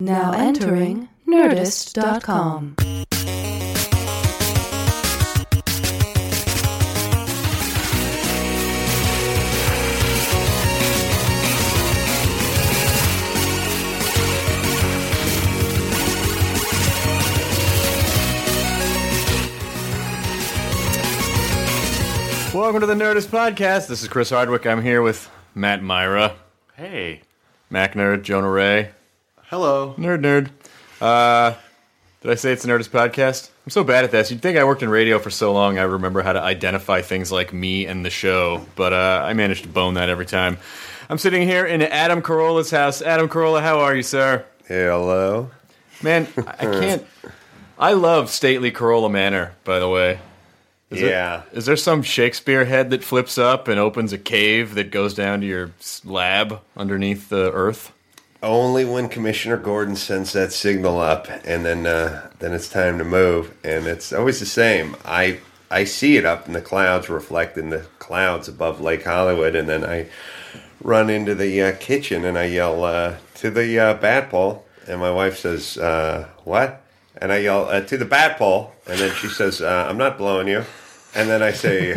Now entering Nerdist.com. Welcome to the Nerdist Podcast. This is Chris Hardwick. I'm here with Matt Mira. Hey. Mac Nerd, Jonah Ray. Hello. Nerd Nerd. Uh, did I say it's a Nerdist Podcast? I'm so bad at this. You'd think I worked in radio for so long I remember how to identify things like me and the show, but uh, I managed to bone that every time. I'm sitting here in Adam Carolla's house. Adam Carolla, how are you, sir? Hello. Man, I can't. I love stately Carolla Manor, by the way. Is there- Yeah. is there some Shakespeare head that flips up and opens a cave that goes down to your lab underneath the earth? Only when Commissioner Gordon sends that signal up, and then uh, then it's time to move, and it's always the same. I I see it up in the clouds, reflecting the clouds above Lake Hollywood, and then I run into the uh, kitchen and I yell uh, to the uh, bat pole, and my wife says, uh, "What?" And I yell uh, to the bat pole, and then she says, uh, "I'm not blowing you," and then I say.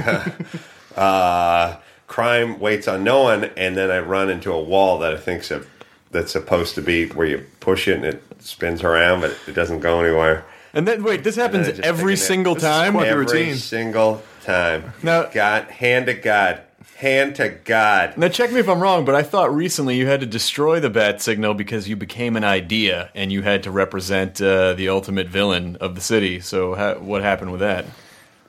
crime waits on no one, and then I run into a wall that I think's a, that's supposed to be where you push it and it spins around, but it doesn't go anywhere. And then wait, this happens And then I just every take a nap. single This is time. quite Every single time. Now- God, hand to God, hand to God. Now check me if I'm wrong, but I thought recently you had to destroy the bat signal because you became an idea and you had to represent uh, the ultimate villain of the city. So ha- what happened with that?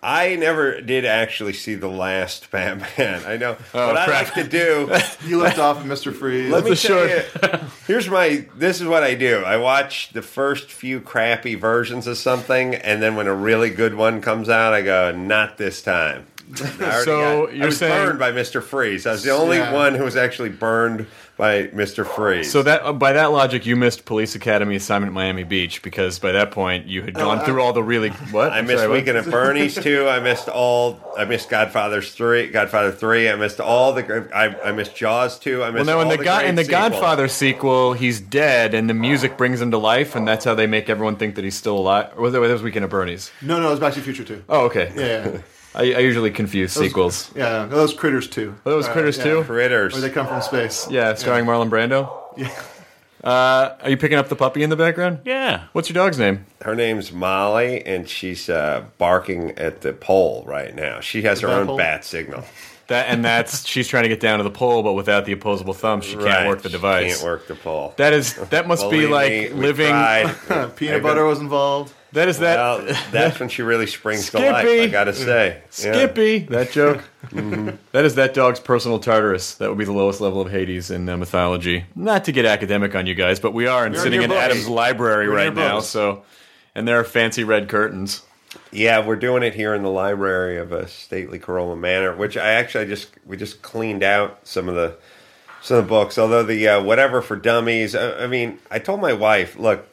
I never did actually see the last Batman. I know Oh, what I crap. like to do. You left off Mr. Freeze. Let me That's a tell short- you. Here's my. This is what I do. I watch the first few crappy versions of something, and then when a really good one comes out, I go, "Not this time." I So got- you're I was saying- burned by Mr. Freeze. I was the only Yeah. one who was actually burned by Mr. Freeze. So that uh, by that logic, you missed Police Academy assignment Miami Beach because by that point you had gone I- through all the really what? I I'm missed sorry, what? Weekend at Bernie's too. I missed all. I missed Godfather's three. Godfather three. I missed all the. gr- I, I missed Jaws two. I Well, missed now in all the, God, great in the sequels. Godfather sequel, he's dead, and the music brings him to life, and that's how they make everyone think that he's still alive. Or was that, that was Weekend at Bernie's? No, no, it was Back to the Future too. Oh, okay. Yeah, yeah. I, I usually confuse sequels. Yeah, those critters too. Oh, those Uh, Critters yeah. too? Critters. Where they come from space. Yeah, starring Marlon Brando. Yeah. Uh, are you picking up the puppy in the background? Yeah. What's your dog's name? Her name's Molly, and she's uh, barking at the pole right now. She has her own pole? bat signal. That and that's she's trying to get down to the pole, but without the opposable thumb, she can't work the She device. Can't work the pole. That is that must be like me, we living. tried. Peanut butter was involved. That is that that's when she really springs to life. I gotta say, Yeah. Skippy. That joke. That is that dog's personal Tartarus. That would be the lowest level of Hades in uh, mythology. Not to get academic on you guys, but we are and We're in sitting in books. Adam's library We're right now. books. So, and there are fancy red curtains. Yeah, we're doing it here in the library of a stately Carolla Manor, which I actually just we just cleaned out some of the some of the books. Although the uh, whatever for dummies, I, I mean, I told my wife, look,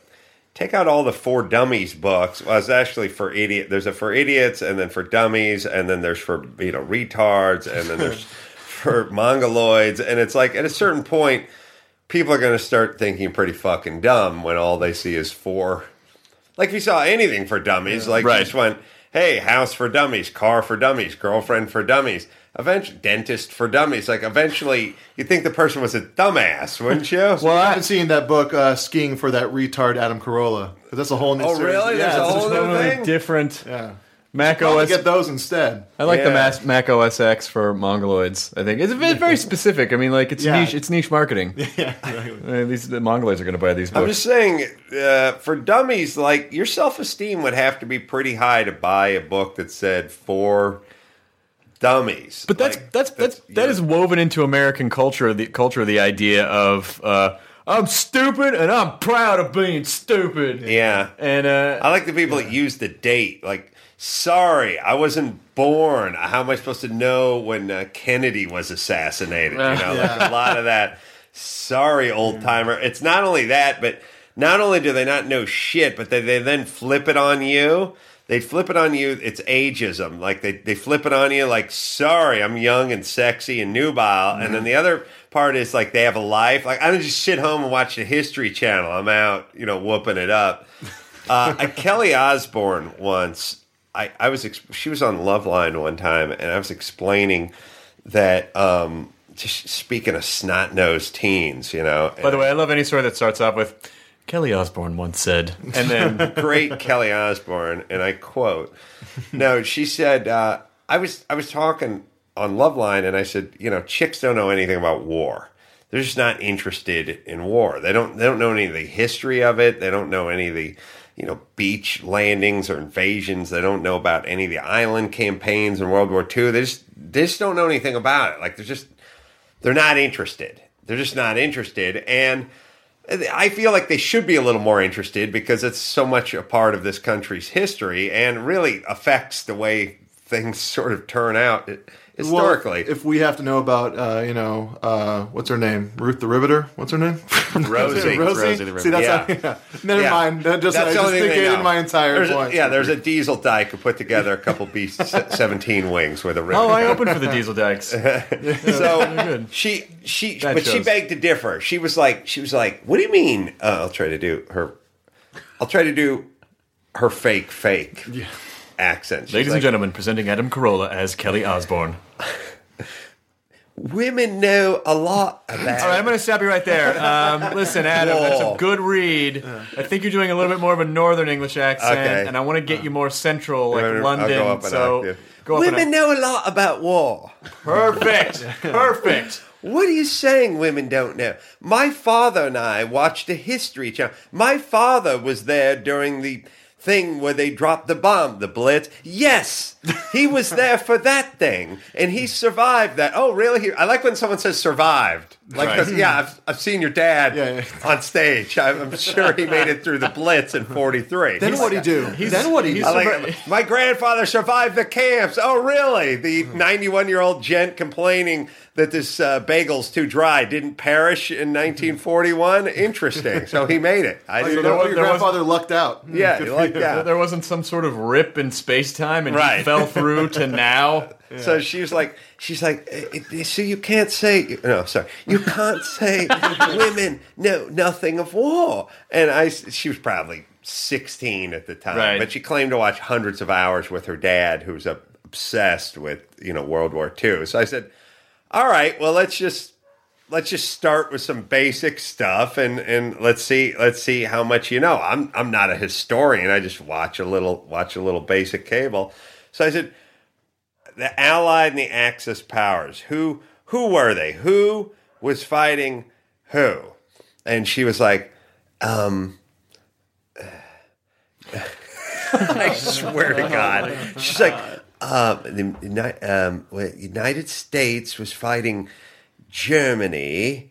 take out all the for dummies books. Well, it's actually for idiot. There's a for idiots, and then for dummies, and then there's for you know retards, and then there's for mongoloids, and it's like at a certain point, people are going to start thinking pretty fucking dumb when all they see is for like if you saw anything for dummies, like Right. just went, hey, house for dummies, car for dummies, girlfriend for dummies, eventually dentist for dummies. Like eventually, you'd think the person was a dumbass, wouldn't you? Well, I haven't seen that book, uh, Skiing for that retard Adam Carolla. 'Cause that's a whole new Oh, series. really? There's Yeah, a whole just- new Totally thing? different. Yeah. Mac Probably OS. get those instead. I like the Yeah. Mac, Mac OS X for Mongoloids. I think it's very, very specific. I mean, like it's Yeah. niche. It's niche marketing. Yeah, exactly. Uh, these the Mongoloids are going to buy these I'm just saying, uh, for dummies, like your self esteem would have to be pretty high to buy a book that said for dummies. But that's Like, that's that's that your- is woven into American culture. The culture, the idea of uh, I'm stupid and I'm proud of being stupid. yeah. And uh, I like the people that use the date. Like, sorry, I wasn't born. How am I supposed to know when uh, Kennedy was assassinated? You know, like a lot of that. Sorry, old timer. It's not only that, but not only do they not know shit, but they, they then flip it on you. They flip it on you. It's ageism. Like they, they flip it on you. Like, sorry, I'm young and sexy and nubile. And then the other part is like they have a life. Like I don't just sit home and watch the History Channel. I'm out, you know, whooping it up. Uh, uh, Kelly Osbourne once, I, I was she was on Loveline one time, and I was explaining that um, just speaking of snot nosed teens, you know. by the way, I love any story that starts off with Kelly Osbourne once said, and then great Kelly Osbourne, and I quote. No, she said uh, I was I was talking on Loveline, and I said, you know, chicks don't know anything about war. They're just not interested in war. They don't they don't know any of the history of it. They don't know any of the you know beach landings or invasions. They don't know about any of the island campaigns in World War II. They just they just don't know anything about it. Like they're just they're not interested. They're just not interested, and I feel like they should be a little more interested because it's so much a part of this country's history and really affects the way things sort of turn out historically. Well, if we have to know about, uh, you know, uh, what's her name? Ruth the Riveter? What's her name? Rosie. Rosie. Rosie the See, that's Yeah. yeah. Never Yeah. mind. That just, I the just only thing they negated know. my entire There's a- point. yeah, there's a diesel dyke who put together a couple B seventeen wings with a ribbon. oh, I opened for the Diesel Dykes. so she she That but she begged to differ. She was like she was like, "What do you mean?" Uh, I'll try to do her. I'll try to do her fake fake accent. She's Ladies like, and gentlemen, presenting Adam Carolla as Kelly Osbourne. women know a lot about. All right, I'm going to stop you right there. Um, listen, Adam, that's a Whoa. good read. I think you're doing a little bit more of a northern English accent, Okay. and I want to get you more central, like I'll go London. up an so octave. go up women know a lot about war. Perfect, perfect. What are you saying women don't know? My father and I watched a history channel. My father was there during the thing where they dropped the bomb, the Blitz. Yes, he was there for that thing, and he survived that. Oh, really? He, I like when someone says survived. Like, 'cause, yeah, I've, I've seen your dad Yeah, yeah. on stage. I'm, I'm sure he made it through the Blitz in '43. Then what do you do? then what do you do? Like, my grandfather survived the camps. Oh, really? The 91 year old gent complaining that this uh, bagel's too dry didn't perish in 1941. Interesting. So he made it. I Oh, didn't your, know. was- your there grandfather lucked out. Yeah, you like that. There wasn't some sort of rip in space time, and he Right. Through to now. So she was like, she's like, "Eh, eh, so you can't say, no, sorry, you can't say women know nothing of war. And I, she was probably 16 at the time, Right. but she claimed to watch hundreds of hours with her dad, who's uh, obsessed with, you know, World War II. So I said, all right, well, let's just, let's just start with some basic stuff and, and let's see, let's see how much you know. I'm, I'm not a historian. I just watch a little, watch a little basic cable. So I said, the Allied and the Axis powers. Who who were they? Who was fighting who? And she was like, um, I swear to God, she's like, uh, the um, United States was fighting Germany.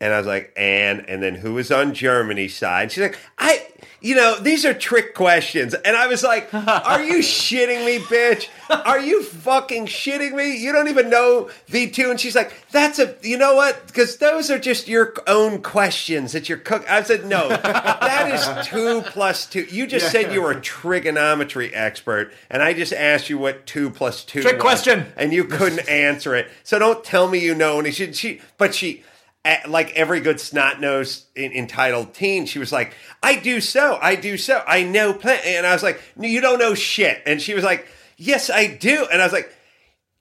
And I was like, and and then who was on Germany's side? She's like, I, you know, these are trick questions. And I was like, are you shitting me, bitch? Are you fucking shitting me? You don't even know V two. And she's like, that's a, you know what? Because those are just your own questions that you're cook. I said, no, that is two plus two. You just said you were a trigonometry expert, and I just asked you what two plus two. Trick was, question. and you couldn't answer it. So don't tell me you know. And she, she, but she. Like every good snot nosed entitled teen, she was like, "I do so, I do so, I know plenty," and I was like, "No, you don't know shit," and she was like, "Yes, I do," and I was like,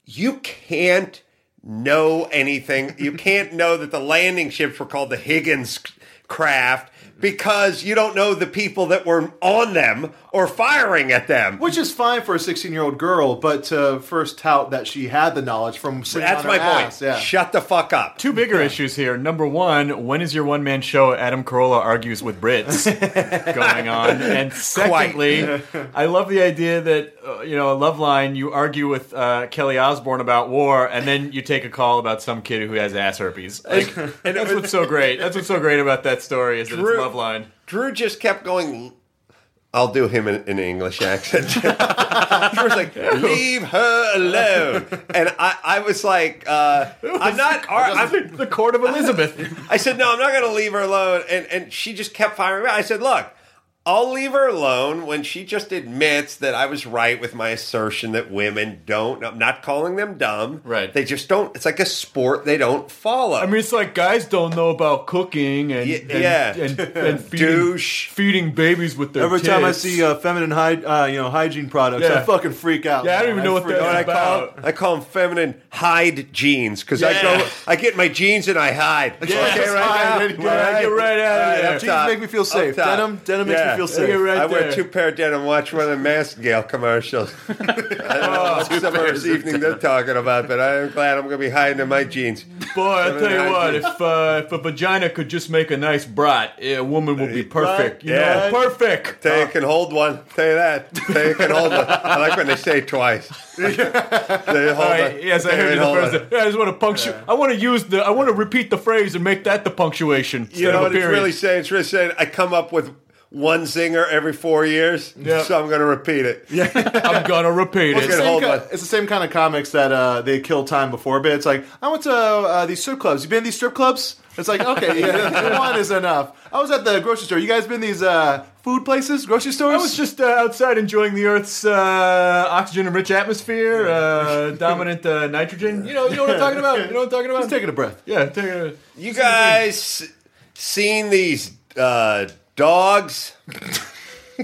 "You can't." Know anything? You can't know that the landing ships were called the Higgins craft because you don't know the people that were on them or firing at them. Which is fine for a 16 year old girl, but to first tout that she had the knowledge from sitting That's on my her point. ass, Yeah. Shut the fuck up. Two bigger issues here. Number one, when is your one man show Adam Carolla argues with Brits going on? And secondly, I love the idea that, uh, you know, a love line, you argue with uh, Kelly Osbourne about war, and then you take a call about some kid who has ass herpes. Like, and that's what's so great. That's what's so great about that story is that Drew- love line. Drew just kept going. I'll do him in in an English accent. Drew was like, "Leave her alone," and I, I was like, uh, "I'm not." I'm, the court of Elizabeth. I said, "No, I'm not going to leave her alone," and and she just kept firing back. I said, "Look." I'll leave her alone when she just admits that I was right with my assertion that women don't. I'm not calling them dumb. Right. They just don't. It's like a sport they don't follow. I mean, it's like guys don't know about cooking and, Ye- and, yeah. and, and feeding, Douche. feeding babies with their Every time I tits. see uh, feminine hy- uh, you know, hygiene products, Yeah. I fucking freak out. Yeah, I don't even man. know what freak that- You know out. I call about- them? I call them feminine hide jeans because I Yeah. go, I get my jeans and I hide. Yeah, okay, just right hide. now, Yeah, get right out of there. up Jeans top. make me feel safe. Denim- denim makes me feel safe. Get right I wear there. two pair of denim. Watch one of the Massengill commercials. I don't know what summer's evening they're talking about, but I'm glad I'm going to be hiding in my jeans. Boy, I'll tell you Feminine what, hygiene. if uh, if a vagina could just make a nice brat, a woman would be perfect. You Yeah. know, perfect. Tell you can hold one. Tell you that. Tell you can hold one. I like when they say it twice. they hold All right, one. yes, I heard you the first. one. Yeah, I just want to punctuate. I want to use the. I want to repeat the phrase and make that the punctuation. You know what it's period. really saying? It's really saying I come up with one zinger every four years, Yeah. so I'm going to repeat it. Yeah, I'm gonna repeat it. at Same hold ki- one. it's the same kind of comics that uh, they kill time before bit. It's like I went to uh, these strip clubs. You been to these strip clubs? It's like okay, yeah, one is enough. I was at the grocery store. You guys been to these uh, food places, grocery stores? I was just uh, outside enjoying the Earth's uh, oxygen-rich atmosphere, uh, dominant uh, nitrogen. You know, you know what I'm talking about. You know what I'm talking about. just taking a breath. yeah, taking a. You guys seen these uh, dogs?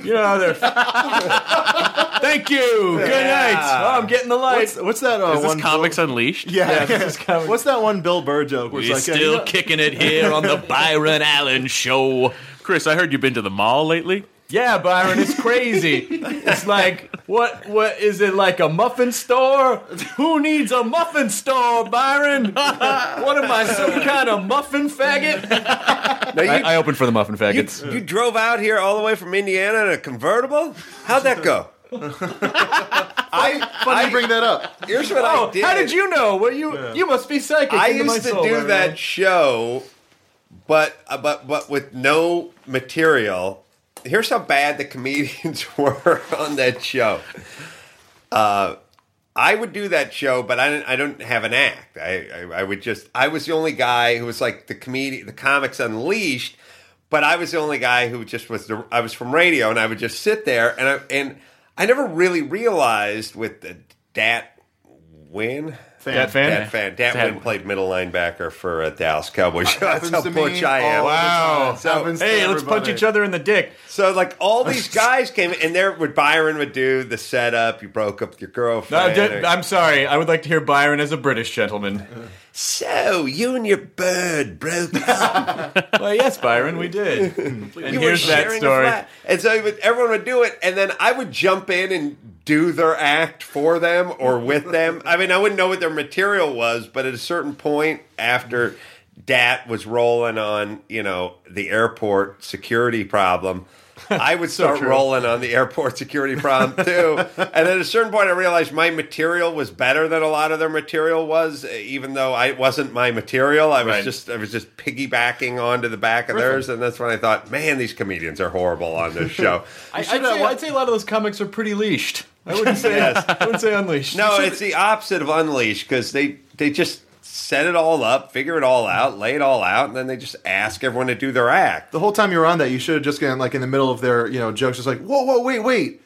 You know, they're. Thank you. Good night. Oh, I'm getting the lights. What's, what's that uh, Is this one? Comics Unleashed? yeah, Yeah, this is comics. What's that one Bill Burr joke? Where it's We're like, yeah, still you know- kicking it here on the Byron Allen Show. Chris, I heard you've been to the mall lately. Yeah, Byron, it's crazy. it's like what? What is it like a muffin store? Who needs a muffin store, Byron? what am I, some kind of muffin faggot? Now you, I, I opened for the muffin you, faggots. you drove out here all the way from Indiana in a convertible? How'd that go? I, Funny I you bring that up. here's what oh, I did. how did you know? Well, you you must be psychic. I used to soul, do Byron. that show, but uh, but but with no material. Here's how bad the comedians were on that show. Uh, I would do that show, but I didn't. I don't have an act. I, I I would just. I was the only guy who was like the comedian, the comics unleashed. But I was the only guy who just was. The, I was from radio, and I would just sit there, and I and I never really realized with the Dat Nguyen. Dat fan. Dat fan. Dat Dat- Nguyen played middle linebacker for uh, Dallas Cowboys. That's how to me butch I am. Wow. time. Happens to Hey, let's punch each other in the dick. So like all these guys came and there would Byron would do the setup. You broke up with your No, girlfriend. di- or- I'm sorry. I would like to hear Byron as a British gentleman. so you and your bird broke up. well, yes, Byron, we did. And you here's that story. And so would- everyone would do it, and then I would jump in and do their act for them or with them. I mean, I wouldn't know what their material was, but at a certain point after Dat was rolling on, you know, the airport security problem. I would start true. rolling on the airport security problem too, and at a certain point, I realized my material was better than a lot of their material was, even though I wasn't my material. I was Right. just I was just piggybacking onto the back of theirs, and that's when I thought, man, these comedians are horrible on this show. I, I'd, say, I'd say a lot of those comics are pretty leashed. I wouldn't say Yes. I wouldn't say unleashed. no, it's the opposite of Unleashed because they they just set it all up, figure it all out, lay it all out, and then they just ask everyone to do their act. The whole time you were on that, you should have just gotten like in the middle of their you know jokes, just like, whoa, whoa, wait, wait.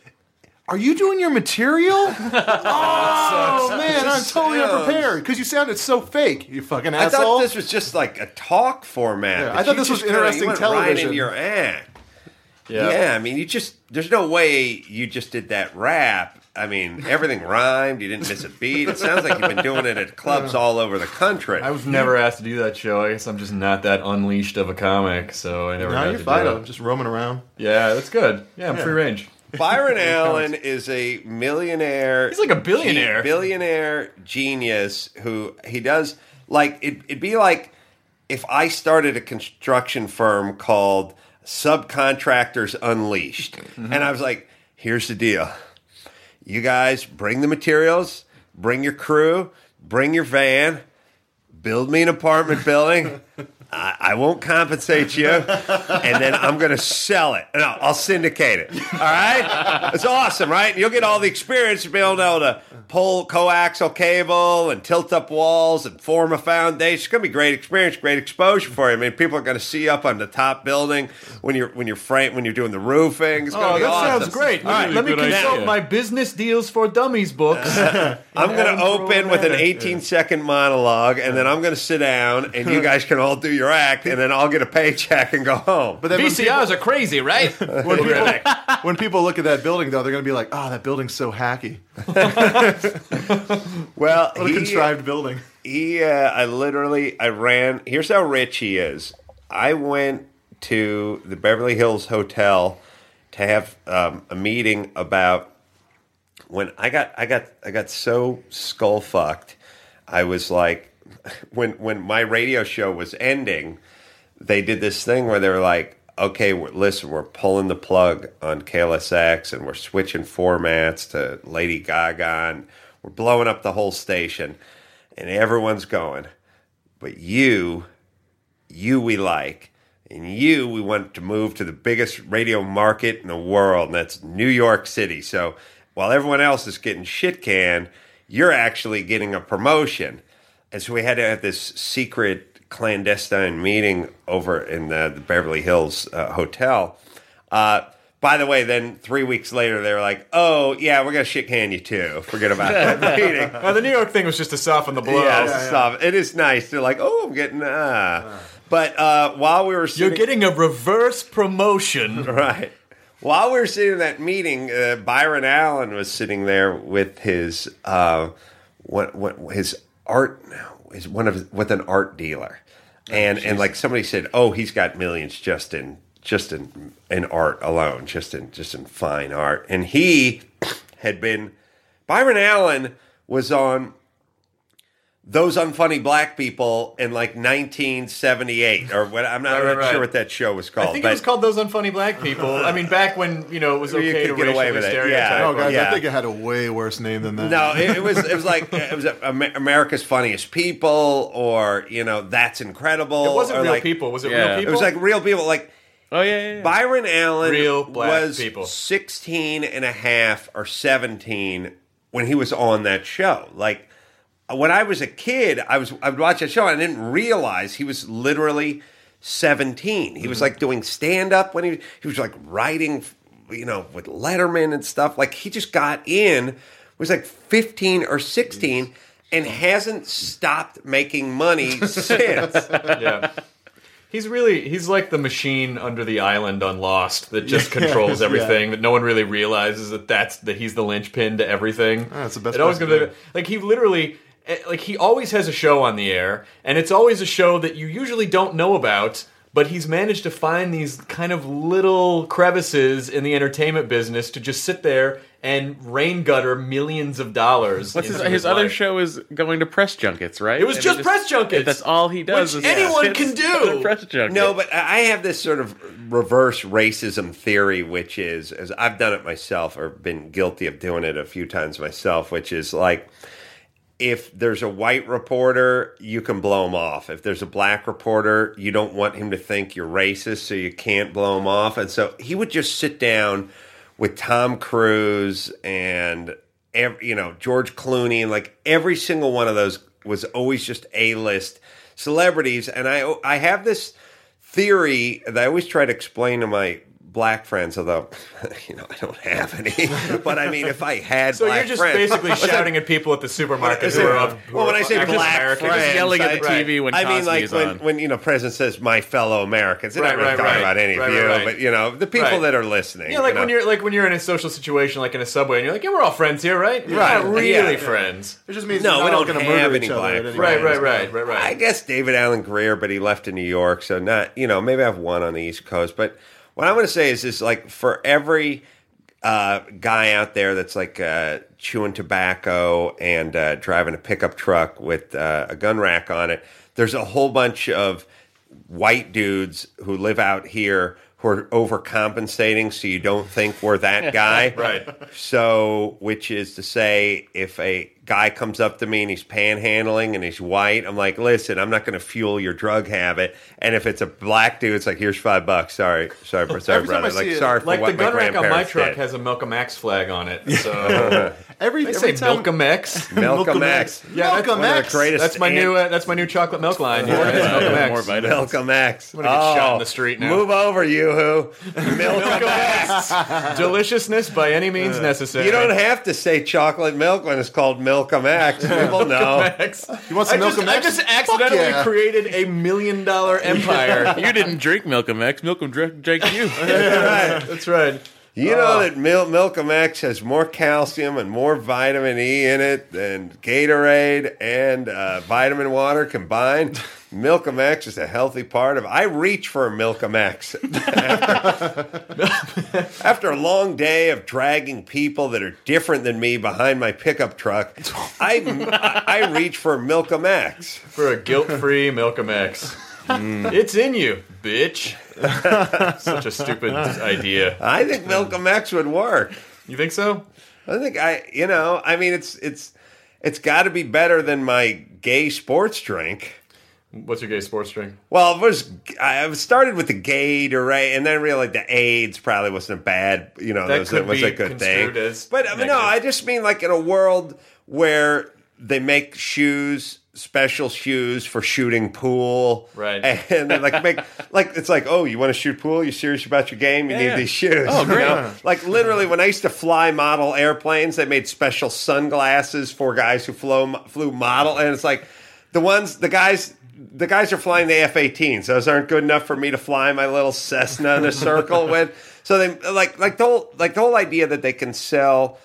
Are you doing your material? oh man, I'm totally unprepared because you sounded so fake. You fucking asshole. I asshole. thought this was just like a talk format. Yeah, but I thought you this was just kinda- interesting you went television. Right into your act. Yeah. Yeah. I mean, you just there's no way you just did that rap. I mean, everything rhymed. You didn't miss a beat. It sounds like you've been doing it at clubs all over the country. I was never asked to do that show. I guess I'm just not that unleashed of a comic, so I never now got you're to fine. do I'm it. just roaming around. Yeah, that's good. Yeah, I'm Yeah. free range. Byron Allen is a millionaire. He's like a billionaire. ge- billionaire genius who he does like it, it'd be like if I started a construction firm called Subcontractors Unleashed, Mm-hmm. and I was like, "Here's the deal: you guys bring the materials, bring your crew, bring your van." Build me an apartment building. I, I won't compensate you, and then I'm going to sell it. No, I'll syndicate it. All right, it's awesome, right? You'll get all the experience of being able to pull coaxial cable and tilt up walls and form a foundation. It's going to be great experience, great exposure for you. I mean, people are going to see you up on the top building when you're when you're frame when you're doing the roofing. It's going Oh, to be that awesome. sounds great. All right, Let me consult idea. my business deals for dummies books. I'm going to open with an 18 second monologue, and then I'm going to sit down, and you guys can all do your act, and then I'll get a paycheck and go home. But then when people, VCRs are crazy, right? when, people, when people look at that building, though, they're going to be like, "Oh, that building's so hacky. well, What a he, contrived building." he, uh, I literally, I ran. Here's how rich he is. I went to the Beverly Hills Hotel to have um, a meeting about when I got, I got, I got so skull fucked. I was like, when when my radio show was ending, they did this thing where they were like, okay, we're, listen, we're pulling the plug on KLSX and we're switching formats to Lady Gaga and we're blowing up the whole station. And everyone's going, but you, you we like. And you, we want to move to the biggest radio market in the world, and that's New York City. So while everyone else is getting shit canned, you're actually getting a promotion. And so we had to have this secret clandestine meeting over in the, the Beverly Hills uh, Hotel. Uh, by the way, then three weeks later, they were like, "Oh yeah, we're gonna shit can you too. Forget about that meeting." Now, the New York thing was just to soften the blow. Yeah, it's stuff. It is nice. They're like, "Oh, I'm getting ah." But uh, while we were You're getting a reverse promotion. right. While we were sitting in that meeting, uh, Byron Allen was sitting there with his uh, what what his art now. Is one of with an art dealer, oh, and and like somebody said, oh, he's got millions just in just in in art alone, just in just in fine art, and he had been Byron Allen was on those unfunny black people in like 1978 or what I'm not, Right, right, I'm not right. sure what that show was called. I think but- it was called Those Unfunny Black People. I mean, back when you know it was You okay could to get away with it, yeah. Oh, guys, Yeah. I think it had a way worse name than that. No, it, it was it was like it was America's Funniest People, or you know that's incredible. It wasn't or real like- people. Was it Yeah. real It people? It was like real people. Like Oh yeah, yeah, yeah. Byron Allen Real black was people. 16 and a half or 17 when he was on that show. Like when I was a kid, I was I would watch that show and I didn't realize he was literally 17. He was Mm-hmm. like doing stand up when he he was like writing you know with Letterman and stuff. Like he just got in was like 15 or 16 and hasn't stopped making money since. yeah. He's really he's like the machine under the island on Lost that just controls Yeah. everything that no one really realizes that that's that he's the linchpin to everything. Ah, that's the best It always place gonna be be. like he literally Eh, like he always has a show on the air and it's always a show that you usually don't know about. But he's managed to find these kind of little crevices in the entertainment business to just sit there and rain gutter millions of dollars. What's his, into his other show is going to press junkets, right? It was And just press junkets, That's all he does. which is anyone can do. Press junkets. No, but I have this sort of reverse racism theory, which is, as I've done it myself or been guilty of doing it a few times myself, which is like if there's a white reporter, you can blow him off. If there's a black reporter, you don't want him to think you're racist, so you can't blow him off. And so he would just sit down with Tom Cruise and ev you know George Clooney, and like every single one of those was always just a list celebrities. And I I have this theory that I always try to explain to my black friends, although you know I don't have any. but I mean, if I had, So black you're just friends, basically shouting at people at the supermarket who are of, who well, when I say black American. friends, Just yelling at the I- TV when I mean, like when, on. when you know President says "my fellow Americans," they're Right, not really right, talking right. about any Right, of you, right, right. but you know the people Right. that are listening. Yeah, like you when you're like when you're in a social situation, like in a subway, and you're like, "Yeah, we're all friends here, right? We're Right. not really Yeah. friends." It just means No, no, we don't going to have murder any each black at any Right, right, right, right, right. I guess David Alan Grier, but he left in New York, so not you know maybe I have one on the East Coast. But what I'm going to say is this: like for every uh, guy out there that's like uh, chewing tobacco and uh, driving a pickup truck with uh, a gun rack on it, there's a whole bunch of white dudes who live out here who are overcompensating, so you don't think we're that guy. Right. So, which is to say, if a guy comes up to me and he's panhandling and he's white, I'm like, listen, I'm not going to fuel your drug habit. And if it's a black dude, it's like, here's five bucks. Sorry, sorry, bro- sorry, Every time brother. I see Like, it- sorry for Like what the gun my rack on my truck did. has a Malcolm X flag on it, so Every, I every say time, Malcolm X. Malcolm X. Yeah, that's Malcolm one of the X. That's my ant- new. Uh, that's my new chocolate milk line. Here, it's Malcolm X. More vitamins. Malcolm X. gonna get shot in the street now. Move over, you who. Malcolm X. Deliciousness by any means necessary. You don't have to say chocolate milk when it's called Malcolm X. People know. X. You want some I just, Malcolm I X? just Fuck accidentally yeah. created a million dollar empire. You didn't drink Malcolm X. Malcolm drank drank you. That's right. You know that Mil- Milkum X has more calcium and more vitamin E in it than Gatorade and uh, vitamin water combined. Milkum X is a healthy part of. I reach for a Milkum X after, after a long day of dragging people that are different than me behind my pickup truck. I I, I reach for a Milkum X. For a guilt-free Malcolm X. Mm. It's in you, bitch. Such a stupid idea. I think Milkum X would work. You think so? I think I, you know, I mean, it's it's it's got to be better than my gay sports drink. What's your gay sports drink? Well, it was I started with the Gatorade, and then I realized the AIDS probably wasn't a bad, you know, That was, could was a good thing. But I mean, no. I just mean like in a world where they make shoes, special shoes for shooting pool, Right. And they like make like it's like, oh, you want to shoot pool? You serious about your game? You need yeah. these shoes. Oh, great. You know? Like literally, when I used to fly model airplanes, they made special sunglasses for guys who flew flew model, and it's like the ones the guys. The guys are flying the F-18s. Those aren't good enough for me to fly my little Cessna in a circle with. So they like like the whole like the whole idea that they can sell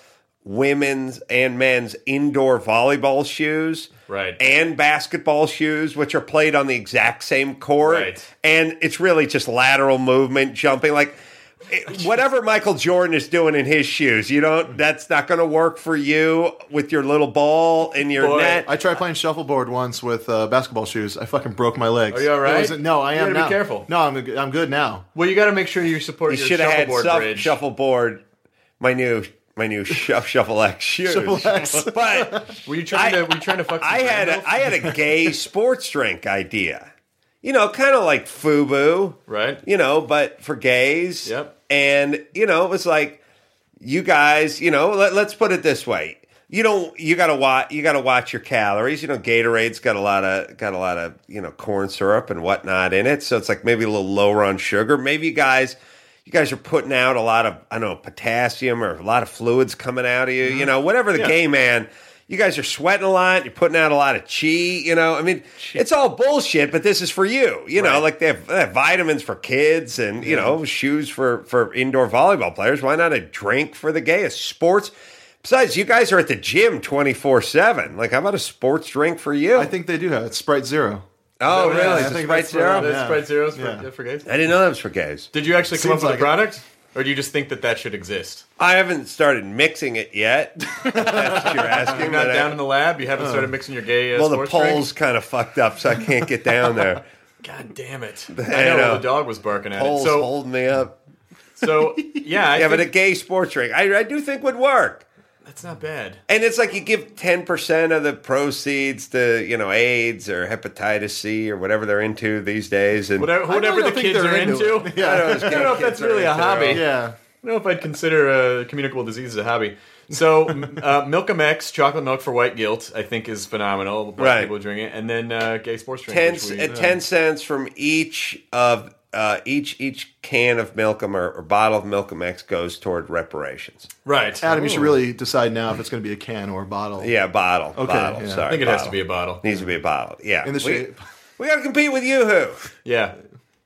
women's and men's indoor volleyball shoes, Right. and basketball shoes, which are played on the exact same court, Right. and it's really just lateral movement, jumping like. It- Whatever Michael Jordan is doing in his shoes, you don't. That's not going to work for you with your little ball in your Boy, net. I tried playing shuffleboard once with uh, basketball shoes. I fucking broke my legs. Are you all right? Was- no, I You am gotta be careful. No, I'm I'm good now. Well, you got to make sure you support you your should have had shuffleboard bridge. shuffleboard. My new my new shuff, shuffle X shoes. Shuffle X. But Were you trying I- to? Were you trying to fuck? I had grandmas? a, I had a gay sports drink idea. You know, kind of like FUBU, Right. You know, but for gays. Yep. And you know, it was like you guys. You know, let, let's put it this way. You don't. You gotta watch. You gotta watch your calories. You know, Gatorade's got a lot of got a lot of you know corn syrup and whatnot in it. So it's like maybe a little lower on sugar. Maybe you guys. You guys are putting out a lot of I don't know potassium or a lot of fluids coming out of you. You mm-hmm. know, whatever the Yeah. gay man. You guys are sweating a lot. You're putting out a lot of chi. You know, I mean, it's all bullshit. But this is for you. You know, Right. like they have, they have vitamins for kids and you know shoes for for indoor volleyball players. Why not a drink for the gay? A sports. Besides, you guys are at the gym twenty four seven. Like, how about a sports drink for you? I think they do have it. Sprite Zero. Oh, oh that what it really? is? Is I it think Sprite that's for Zero? Yeah. Sprite Zeros for, Yeah. for gays. I didn't know that was for gays. Did you actually come Seems up with like a it. Or do you just think that that should exist? I haven't started mixing it yet. That's what you're asking. You're not but I- down in the lab. You haven't started mixing your gay. Uh, well, the pole's kind of fucked up, so I can't get down there. God damn it! I know, know. the dog was barking at Pole's it. So, holding me up. so yeah, I Yeah, but a gay sports drink, I, I do think would work. That's not bad. And it's like you give ten percent of the proceeds to you know AIDS or hepatitis C or whatever they're into these days, and Whatever, whatever don't the kids they're into into. Yeah. I don't know, I don't know if that's really a hobby. Yeah. I don't know if I'd consider uh, communicable disease a hobby. So, m- uh, Milkum X, chocolate milk for white guilt, I think is phenomenal. Black Right. people drink it, and then uh, gay sports drink. ten, which we- uh, 10 cents from each of uh, each each can of Milkum or, or bottle of Milkum X goes toward reparations. Right. Adam, you should really decide now if it's going to be a can or a bottle. Yeah, bottle. Okay, bottle. yeah. Sorry, I think it has to be a bottle. Needs to be a bottle. Yeah. In the we, we got to compete with YooHoo. Yeah.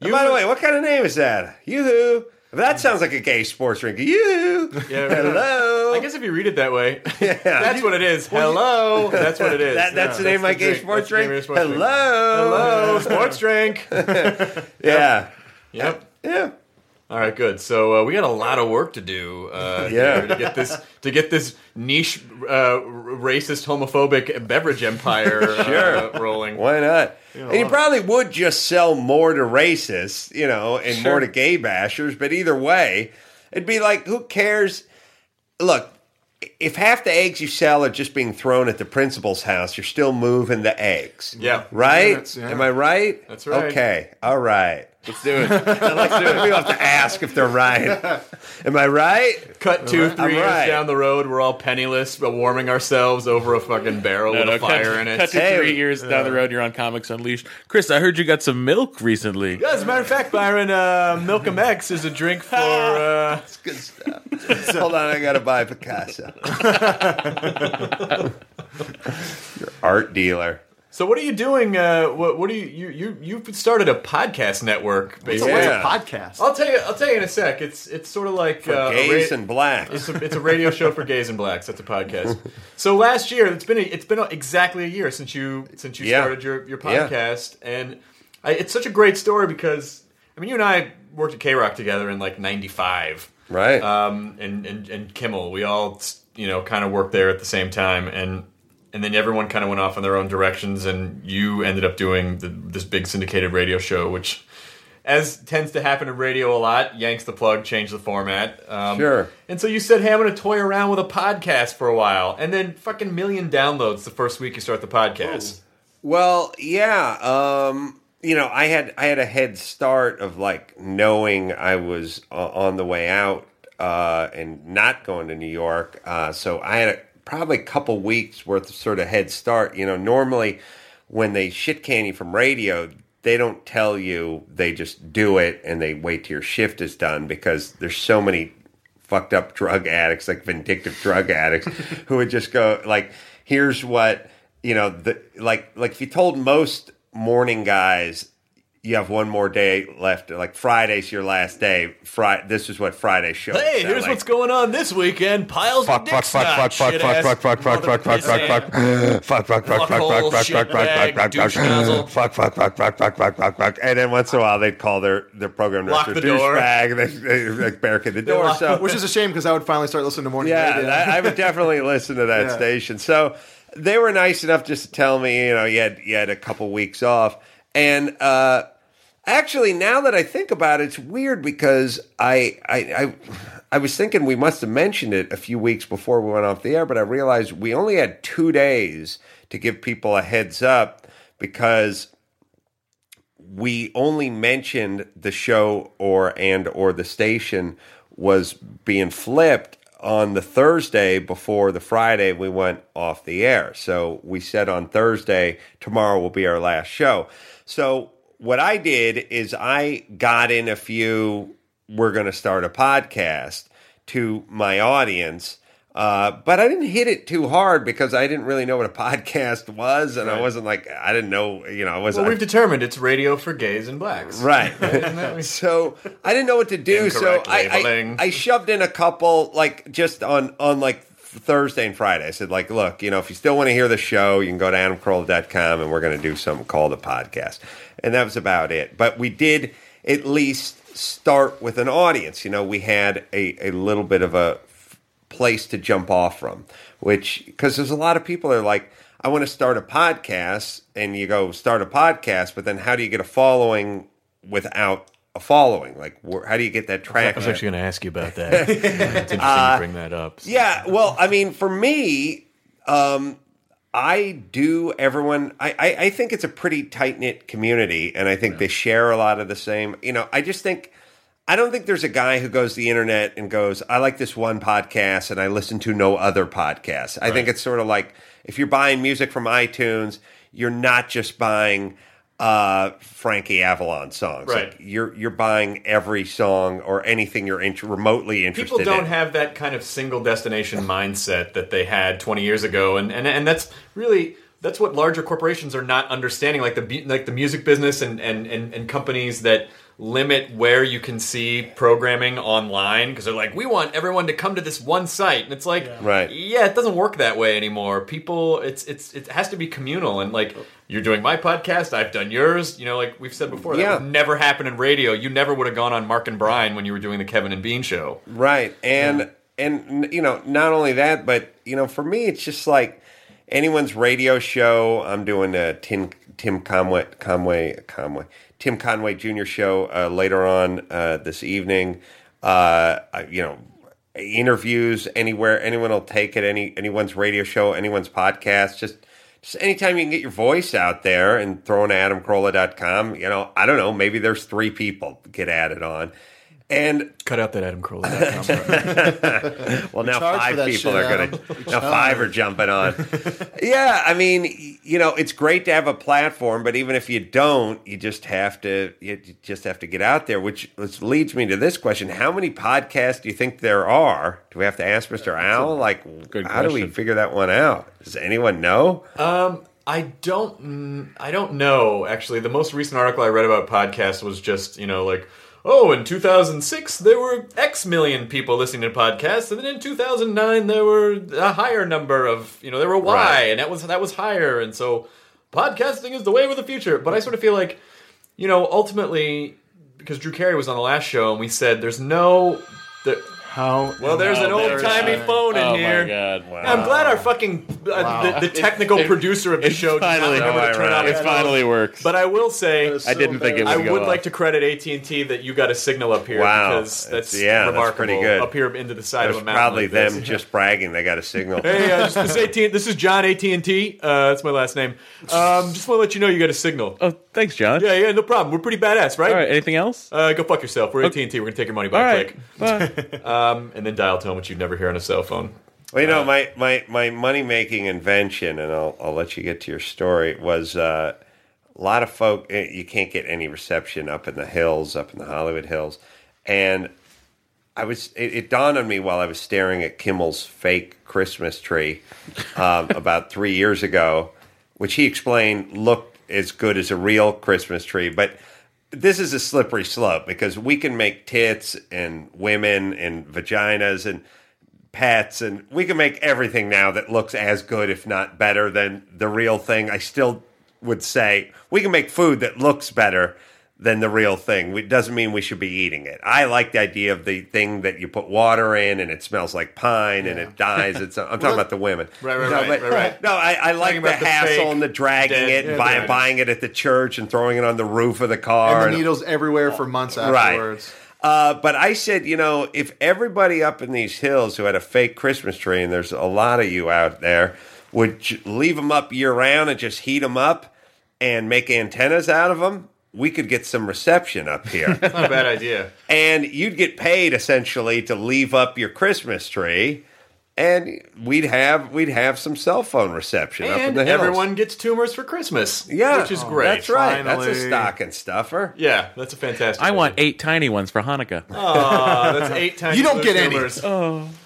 And by the way, what kind of name is that? YooHoo. That sounds like a gay sports drink. YooHoo. Yeah, Hello. I guess if you read it that way, that's what it is. Hello. That's what it is. That, that's Yeah, the name of my gay drink. sports That's drink. sports drink. Hello. Hello. Sports drink. Yeah. Yep. Yeah. All right, good. So uh, we got a lot of work to do. Uh, Yeah. to get this to get this niche, uh, racist, homophobic beverage empire uh, Sure. rolling. Why not? and you probably would just sell more to racists, you know, and Sure. more to gay bashers. But either way, it'd be like, who cares? Look, if half the eggs you sell are just being thrown at the principal's house, you're still moving the eggs. Yeah. Right? That's- yeah. Am I right? That's right. Okay. All right. Let's do it. Let's do it. We have to ask if they're right. Am I right? Cut two, three I'm years right. down the road, we're all penniless, but warming ourselves over a fucking barrel No, with no, a fire cut, in it. cut to Hey. three years down the road, you're on Comics Unleashed. Chris, I heard you got some milk recently. Yeah, as a matter of fact, Byron, uh, Milkum X is a drink for. Uh, It's good stuff. Hold on, I gotta buy Picasso. Your art dealer. So, what are you doing? Uh, what, what are you, you? You you've started a podcast network, So basically. what's Yeah. a podcast? I'll tell you. I'll tell you in a sec. It's it's sort of like For uh, a gays ra- and blacks. It's a, it's a radio show for gays and blacks. That's a podcast. So last year, it's been a, it's been exactly a year since you since you Yeah. started your, your Yeah. podcast, and I, it's such a great story because I mean you and I worked at K Rock together in like '95, Right. um, and, and and Kimmel. We all you know kind of worked there at the same time, and and then everyone kind of went off in their own directions, and you ended up doing the, this big syndicated radio show, which. As tends to happen in radio a lot, yanks the plug, change the format. Um, Sure. And so you said, "Hey, I'm going to toy around with a podcast for a while," and then fucking million downloads the first week you start the podcast. Well, yeah. Um, you know, I had I had a head start of like knowing I was uh, on the way out uh, and not going to New York. Uh, so I had a, probably a couple weeks worth of sort of head start. You know, normally when they shit can you from radio, they don't tell you. They just do it and they wait till your shift is done because there's so many fucked up drug addicts, like vindictive drug addicts, who would just go like, "Here's what you know." The like, like if you told most morning guys. You have one more day left. Like Friday's your last day. Friday. This is what Friday show. Hey, here's what's going on this weekend. Piles of dick snot, shit-ass mother- fuck, fuck, fuck, fuck, fuck, Fuckhole, fuck, fuck, fuck, shitbag, fuck, fuck, douche fuck, nozzle. fuck, fuck, fuck, fuck, fuck, fuck, fuck, fuck, and then once in a while they'd call their their program Lock director the door. douchebag. They they like barricade the door. lock- So Which is a shame because I would finally start listening to morning. yeah, radio. I, I would definitely listen to that Yeah. station. So they were nice enough just to tell me, you know, you had you had a couple weeks off, and uh, actually, now that I think about it, it's weird because I I. I I was thinking we must have mentioned it a few weeks before we went off the air, but I realized we only had two days to give people a heads up because we only mentioned the show or and or the station was being flipped on the Thursday before the Friday we went off the air. So we said on Thursday tomorrow will be our last show. So what I did is I got in a few we're going to start a podcast to my audience uh, but I didn't hit it too hard because I didn't really know what a podcast was, and I wasn't like I didn't know, you know, I wasn't. Well, we've determined it's radio for gays and blacks. Right. Isn't so I didn't know what to do. So I, I. I shoved in a couple like just on on like Thursday and Friday. I said like, look, you know, if you still want to hear the show, you can go to adamcarolla.com and we're going to do something called a podcast. And that was about it. But we did at least start with an audience. You know, we had a, a little bit of a place to jump off from, which because there's a lot of people that are like, I want to start a podcast, and you go start a podcast, but then how do you get a following without a following? Like, wh- how do you get that track? I was actually going to ask you about that. it's interesting you bring that up. Yeah, well, I mean, for me, um, I do everyone. I, I, I think it's a pretty tight knit community, and I think they share a lot of the same. You know, I just think I don't think there's a guy who goes to the internet and goes, "I like this one podcast, and I listen to no other podcasts." I think it's sort of like if you're buying music from iTunes, you're not just buying uh, Frankie Avalon songs. Right. Like you're you're buying every song or anything you're int- remotely interested in. People don't in. have that kind of single destination mindset that they had 20 years ago, and and, and that's really that's what larger corporations are not understanding, like the like the music business and and, and, and companies that limit where you can see programming online because they're like, we want everyone to come to this one site, and it's like, Right. yeah, it doesn't work that way anymore. People, it's it's it has to be communal, and like you're doing my podcast, I've done yours. You know, like we've said before, that Yeah. would never happen in radio. You never would have gone on Mark and Brian when you were doing the Kevin and Bean show. Right. And and you know, not only that, but you know, for me it's just like anyone's radio show. I'm doing a Tim Tim Conway Conway Conway Tim Conway Jr. show uh, later on uh, this evening. Uh, you know, interviews anywhere. Anyone will take it. Any anyone's radio show, anyone's podcast. Just just anytime you can get your voice out there and throw in adamcarolla.com, you know, I don't know, maybe there's three people get added on. And Cut out that Adam Carolla. well, now charge for five that people shit, are going Adam. to. Now five are jumping on. yeah, I mean, you know, it's great to have a platform, but even if you don't, you just have to. You you just have to get out there. Which, which leads me to this question: How many podcasts do you think there are? Do we have to ask Mister Owl? Like, good how do we figure that one out? Does anyone know? Um, I don't. mm, I don't know. Actually, the most recent article I read about podcasts was just you know like. Oh, in 2006 there were X million people listening to podcasts, and then in 2009 there were a higher number of you know there were Y, Right. and that was that was higher, and so podcasting is the wave of the future. But I sort of feel like you know ultimately because Drew Carey was on the last show, and we said there's no. There, How? well, there's an Oh, old there's- timey phone in oh here. my god! Wow. I'm glad our fucking uh, the, the technical It- producer of the show finally- remember to Oh, turn right. on It finally works. But I will say, That is I didn't think it I would go would off. like to credit AT and T that you got a signal up here Wow. because that's It's- yeah, that's remarkable. pretty good. Up here into the side There's of a mountain. probably like this. them just bragging they got a signal. Hey, uh, this, AT, this is John AT and T. Uh, that's my last name. Um, just want to let you know you got a signal. Oh, thanks, John. Yeah, yeah, no problem. We're pretty badass, right? All right. Anything else? Uh, go fuck yourself. We're AT and T. We're gonna take your money All by a right. um, and then dial tone, which you'd never hear on a cell phone. Well, you know, my, my, my money making invention, and I'll, I'll let you get to your story, was uh, a lot of folk, eh, you can't get any reception up in the hills, up in the Hollywood Hills. And I was, it, it dawned on me while I was staring at Kimmel's fake Christmas tree um, about three years ago, which he explained looked as good as a real Christmas tree. But this is a slippery slope because we can make tits and women and vaginas and pets and we can make everything now that looks as good if not better than the real thing. I still would say we can make food that looks better than the real thing. It doesn't mean we should be eating it. I like the idea of the thing that you put water in and it smells like pine and it dies it's i'm talking about the women. Right, right, no, right, but- right, right. no i, I like the hassle and the dragging dead- it and yeah, buy, buying it at the church and throwing it on the roof of the car And the needles everywhere for months afterwards. uh, but I said, you know, if everybody up in these hills who had a fake Christmas tree, and there's a lot of you out there, would leave them up year round and just heat them up and make antennas out of them, we could get some reception up here. That's not a bad idea. and you'd get paid essentially to leave up your Christmas tree, and we'd have we'd have some cell phone reception up in the hills. everyone gets tumors for Christmas. yeah, which is oh, great. That's right. That's a stocking stuffer. Yeah, that's a fantastic. I want eight tiny ones for Hanukkah. Aw, that's eight times. You don't get any. tumors.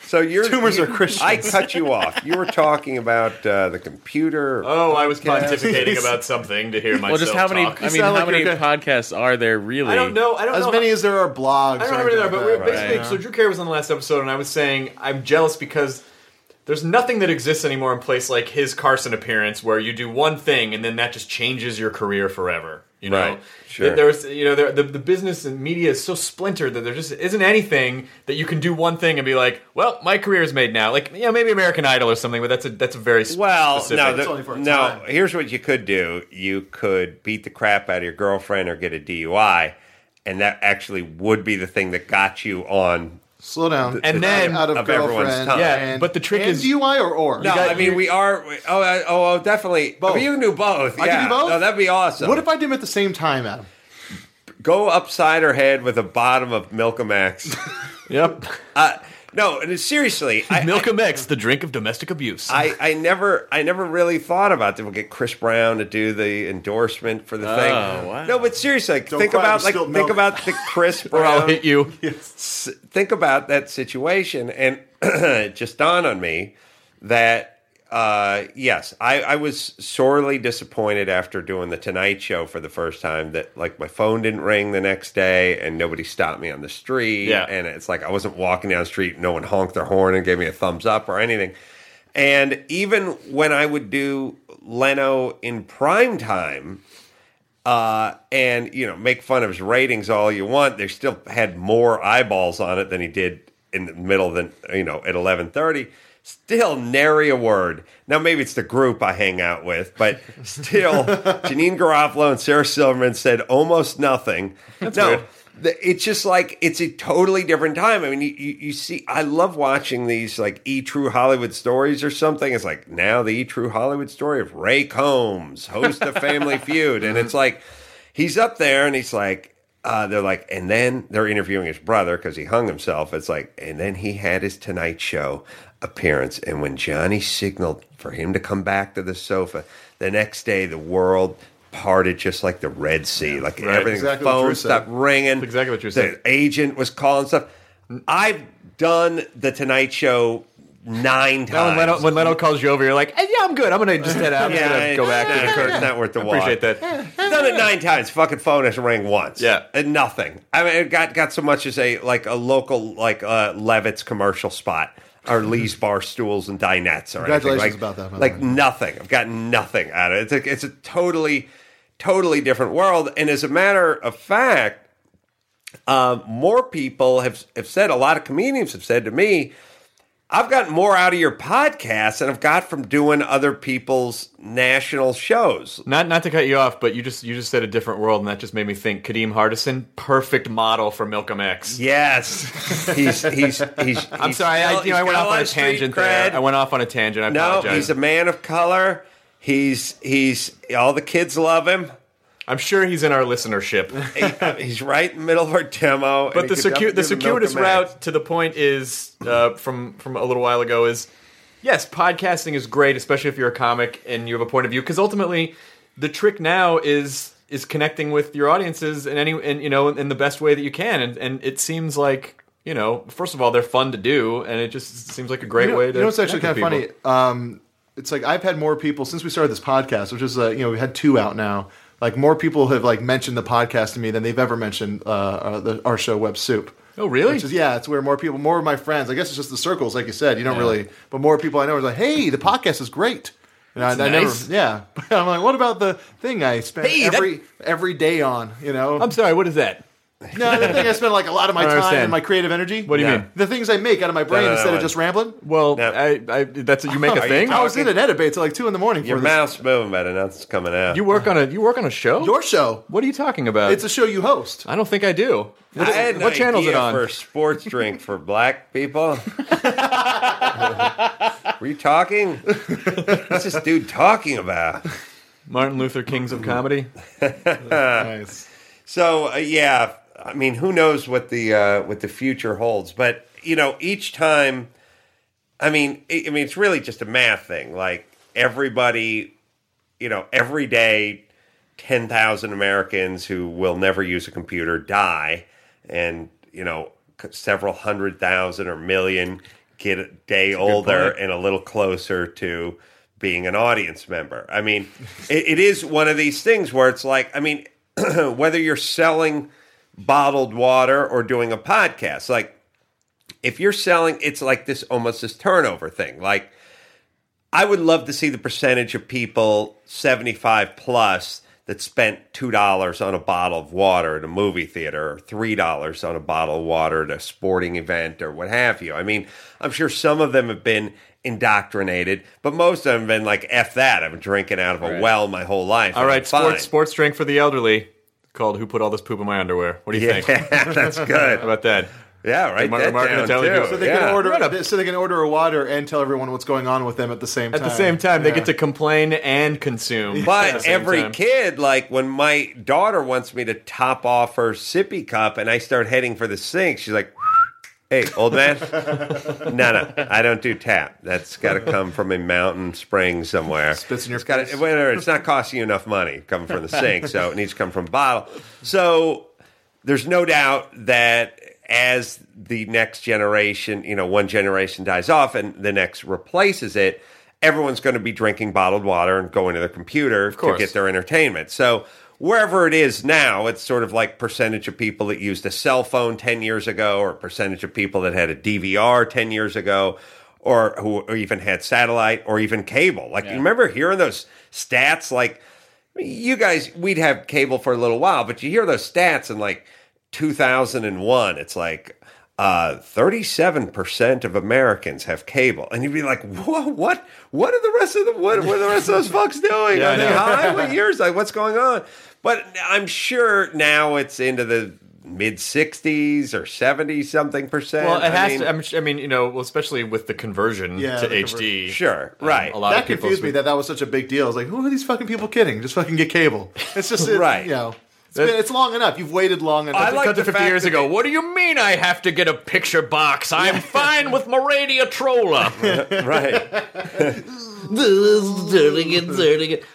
So you're Tumors you- are Christians. I cut you off. You were talking about uh, the computer. Oh, I was podcast. pontificating about something to hear myself Well, just how many? talk. I mean, how like many you're gonna- podcasts are there really? I don't know. I don't As know. many as there are blogs. I don't or remember there, anything but we're that. basically Right. so Drew Carey was on the last episode, and I was saying I'm jealous because there's nothing that exists anymore in place like his Carson appearance, where you do one thing and then that just changes your career forever. You know, Right. Sure. There's, you know, the the business and media is so splintered that there just isn't anything that you can do one thing and be like, well, my career is made now. Like, you know, maybe American Idol or something, but that's a that's a very sp- Well, specific. no, It's the- only for a no. time. Here's what you could do: you could beat the crap out of your girlfriend or get a DUI, and that actually would be the thing that got you on. Slow down. And then- out of, of everyone's girlfriend. tongue. Yeah, and- but the trick and is- DUI or or. No, I mean we are. Oh, uh, oh, oh, definitely. Both. I you can do both. I yeah. can do both? No, that'd be awesome. What if I did them at the same time, Adam? go upside her head with a bottom of Milkamax? Yep. Uh, no, and seriously, I, Milk X, the drink of domestic abuse. I, I never I never really thought about them. We'll get Chris Brown to do the endorsement for the thing. Oh, wow. No, but seriously, like, think cry about like think milk. about the Chris or Brown. I'll hit you. s- think about that situation, and it just dawned on me that uh, yes, I, I was sorely disappointed after doing the Tonight Show for the first time that like my phone didn't ring the next day and nobody stopped me on the street. Yeah. and it's like I wasn't walking down the street, no one honked their horn and gave me a thumbs up or anything. And even when I would do Leno in prime time, uh, and you know make fun of his ratings all you want, they still had more eyeballs on it than he did in the middle than you know at eleven thirty. Still nary a word. Now maybe it's the group I hang out with, but still, Janeane Garofalo and Sarah Silverman said almost nothing. no, weird. it's just like it's a totally different time. I mean, you, you, you see, I love watching these like E True Hollywood stories or something. It's like now the E True Hollywood story of Ray Combs, host of Family Feud, and it's like he's up there and he's like. Uh, they're like, and then they're interviewing his brother because he hung himself. It's like, and then he had his Tonight Show appearance. And when Johnny signaled for him to come back to the sofa, the next day the world parted just like the Red Sea. Like Right. everything, Exactly phone stopped ringing. That's exactly what Drew The said. agent was calling stuff. I've done the Tonight Show nine Now when times. Leno, when Leno calls you over, you're like, "Eh, yeah, I'm good. I'm gonna just head out. I'm Yeah, gonna go back to the curtain. not worth the I walk. appreciate that. Done it nine times. Fucking phone has rang once. Yeah. and nothing. I mean, it got got so much as a like a local like uh, Levitz commercial spot or Lee's bar stools and dinettes or anything. Like, about that, Like way. nothing. I've gotten nothing out of it. It's a, it's a totally totally different world. And as a matter of fact, um, more people have have said. A lot of comedians have said to me. I've gotten more out of your podcast than I've got from doing other people's national shows. Not not to cut you off, but you just you just said a different world, and that just made me think. Kadeem Hardison, perfect model for Milcom X. Yes, he's he's he's. I'm he's sorry, I, you know, I went off on a tangent there. I went off on a tangent. I No, apologize. he's a man of color. He's he's all the kids love him. I'm sure he's in our listenership. He's right in the middle of our demo. But the, circu- the circuitous route. route to the point is uh, from from a little while ago is yes, podcasting is great, especially if you're a comic and you have a point of view. Because ultimately, the trick now is is connecting with your audiences in any and you know in the best way that you can. And and it seems like you know, first of all, they're fun to do, and it just seems like a great you know, way to. You know it's actually kind of funny? Um, it's like I've had more people since we started this podcast, which is uh, you know we had two out now. Like more people have like mentioned the podcast to me than they've ever mentioned uh, uh, the, our show Web Soup. Oh, really? Is yeah, it's where more people, more of my friends. I guess it's just the circles, like you said. You don't really, but more people I know are like, "Hey, the podcast is great." And I, I nice. never, yeah. But I'm like, what about the thing I spend Hey, that- every every day on? You know, I'm sorry. What is that? no, the thing I spend like a lot of my I don't time understand. and my creative energy. What do you No. mean? The things I make out of my brain no, no, instead no. of just rambling. Well, No. I, I, that's you make a thing. I was in an edit bay till like two in the morning for Your this. mouth's moving, but it's coming out. You work on a you work on a show. Your show. What are you talking about? It's a show you host. I don't think I do. I had an what channel is it idea on? For a sports drink for black people. Were you talking? What's this dude talking about? Martin Luther Kings of comedy. nice. So uh, yeah, I mean, who knows what the uh, what the future holds? But you know, each time, I mean, I I mean, it's really just a math thing. Like everybody, you know, every day, ten thousand Americans who will never use a computer die, and you know, several hundred thousand or million get a day older and a little closer to being an audience member. I mean, it, it is one of these things where it's like, I mean, whether you're selling bottled water or doing a podcast, like if you're selling, it's like this almost this turnover thing. Like, I would love to see the percentage of people 75 plus that spent $2 on a bottle of water at a movie theater or $3 on a bottle of water at a sporting event or what have you. I mean, I'm sure some of them have been indoctrinated, but most of them have been like, F that. I've been drinking out of a well my whole life. All right, I'm fine." sports sports drink for the elderly called "Who Put All This Poop in My Underwear." What do you think? Yeah, that's good. How about that? Yeah, right. Mar- that Mark down Natelli too. So they yeah. can order. Right. So they can order a water and tell everyone what's going on with them at the same At time. the same time, they get to complain and consume. But every time. kid, like when my daughter wants me to top off her sippy cup and I start heading for the sink, she's like, Hey, old man. no, no, I don't do tap. That's got to come from a mountain spring somewhere. Spits in your it's gotta, whatever, It's not costing you enough money coming from the sink, so it needs to come from a bottle. So there's no doubt that as the next generation, you know, one generation dies off and the next replaces it, everyone's going to be drinking bottled water and going to their computer to get their entertainment. So wherever it is now, it's sort of like percentage of people that used a cell phone 10 years ago or percentage of people that had a DVR 10 years ago or who or even had satellite or even cable. Like you remember hearing those stats like you guys we'd have cable for a little while, but you hear those stats in like 2001, it's like uh, 37% of Americans have cable. And you'd be like, what? What, what are the rest of the, what, what are the rest of those folks doing? Yeah, are they high? What years? Like, what's going on? But I'm sure now it's into the mid 60s or 70 something percent. Well, it I has mean, to. I'm, I mean, you know, well, especially with the conversion Yeah, to the HD. Sure, um, right. a lot that of people confused me that that was such a big deal. I was like, who are these fucking people kidding? Just fucking get cable. It's just it, Right. You know, it's, been, it's long enough. You've waited long enough. I like Cut to 50 fact years ago. they- What do you mean I have to get a picture box? I'm fine with my radio troller. right.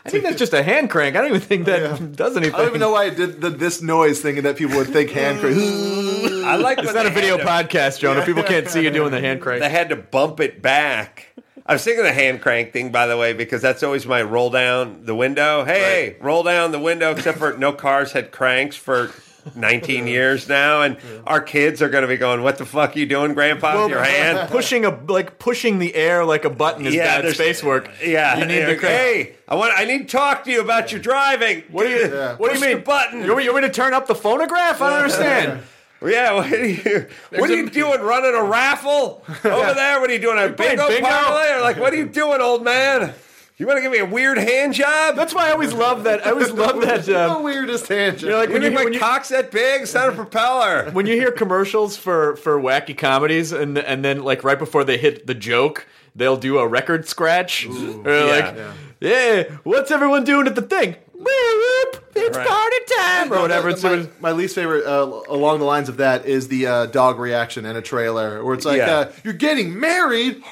I think that's just a hand crank. I don't even think that does anything. I don't even know why I did the, this noise, thinking that people would think hand crank. I like It's not a video to- podcast, Jonah. People can't see you doing the hand crank. They had to bump it back. I was thinking the hand crank thing, by the way, because that's always my roll down the window. Hey, hey, roll down the window, except for no cars had cranks for 19 years now. And our kids are going to be going, What the fuck are you doing, Grandpa, with your hand? pushing a like pushing the air like a button is bad space work. Yeah, you need the crank. Hey, I want. I need to talk to you about your driving. What do you? Yeah. What do you mean? button. You want, you want me to turn up the phonograph? I don't understand. Yeah, what are you? What are you doing? Running a raffle over there? What are you doing? A bingo, bingo? parlay? Or like, what are you doing, old man? You want to give me a weird hand job? That's why I always love that. I always love that. the Um, weirdest tangent. you know, like You when you, think my when you cock's that big? It's not a propeller. when you hear commercials for for wacky comedies, and and then like right before they hit the joke, they'll do a record scratch. Or like, Yeah. yeah. what's everyone doing at the thing? Whoop, It's Right. party time, or whatever. It's my, my least favorite uh, along the lines of that is the uh, dog reaction in a trailer where it's like, Yeah. uh, "You're getting married." That's,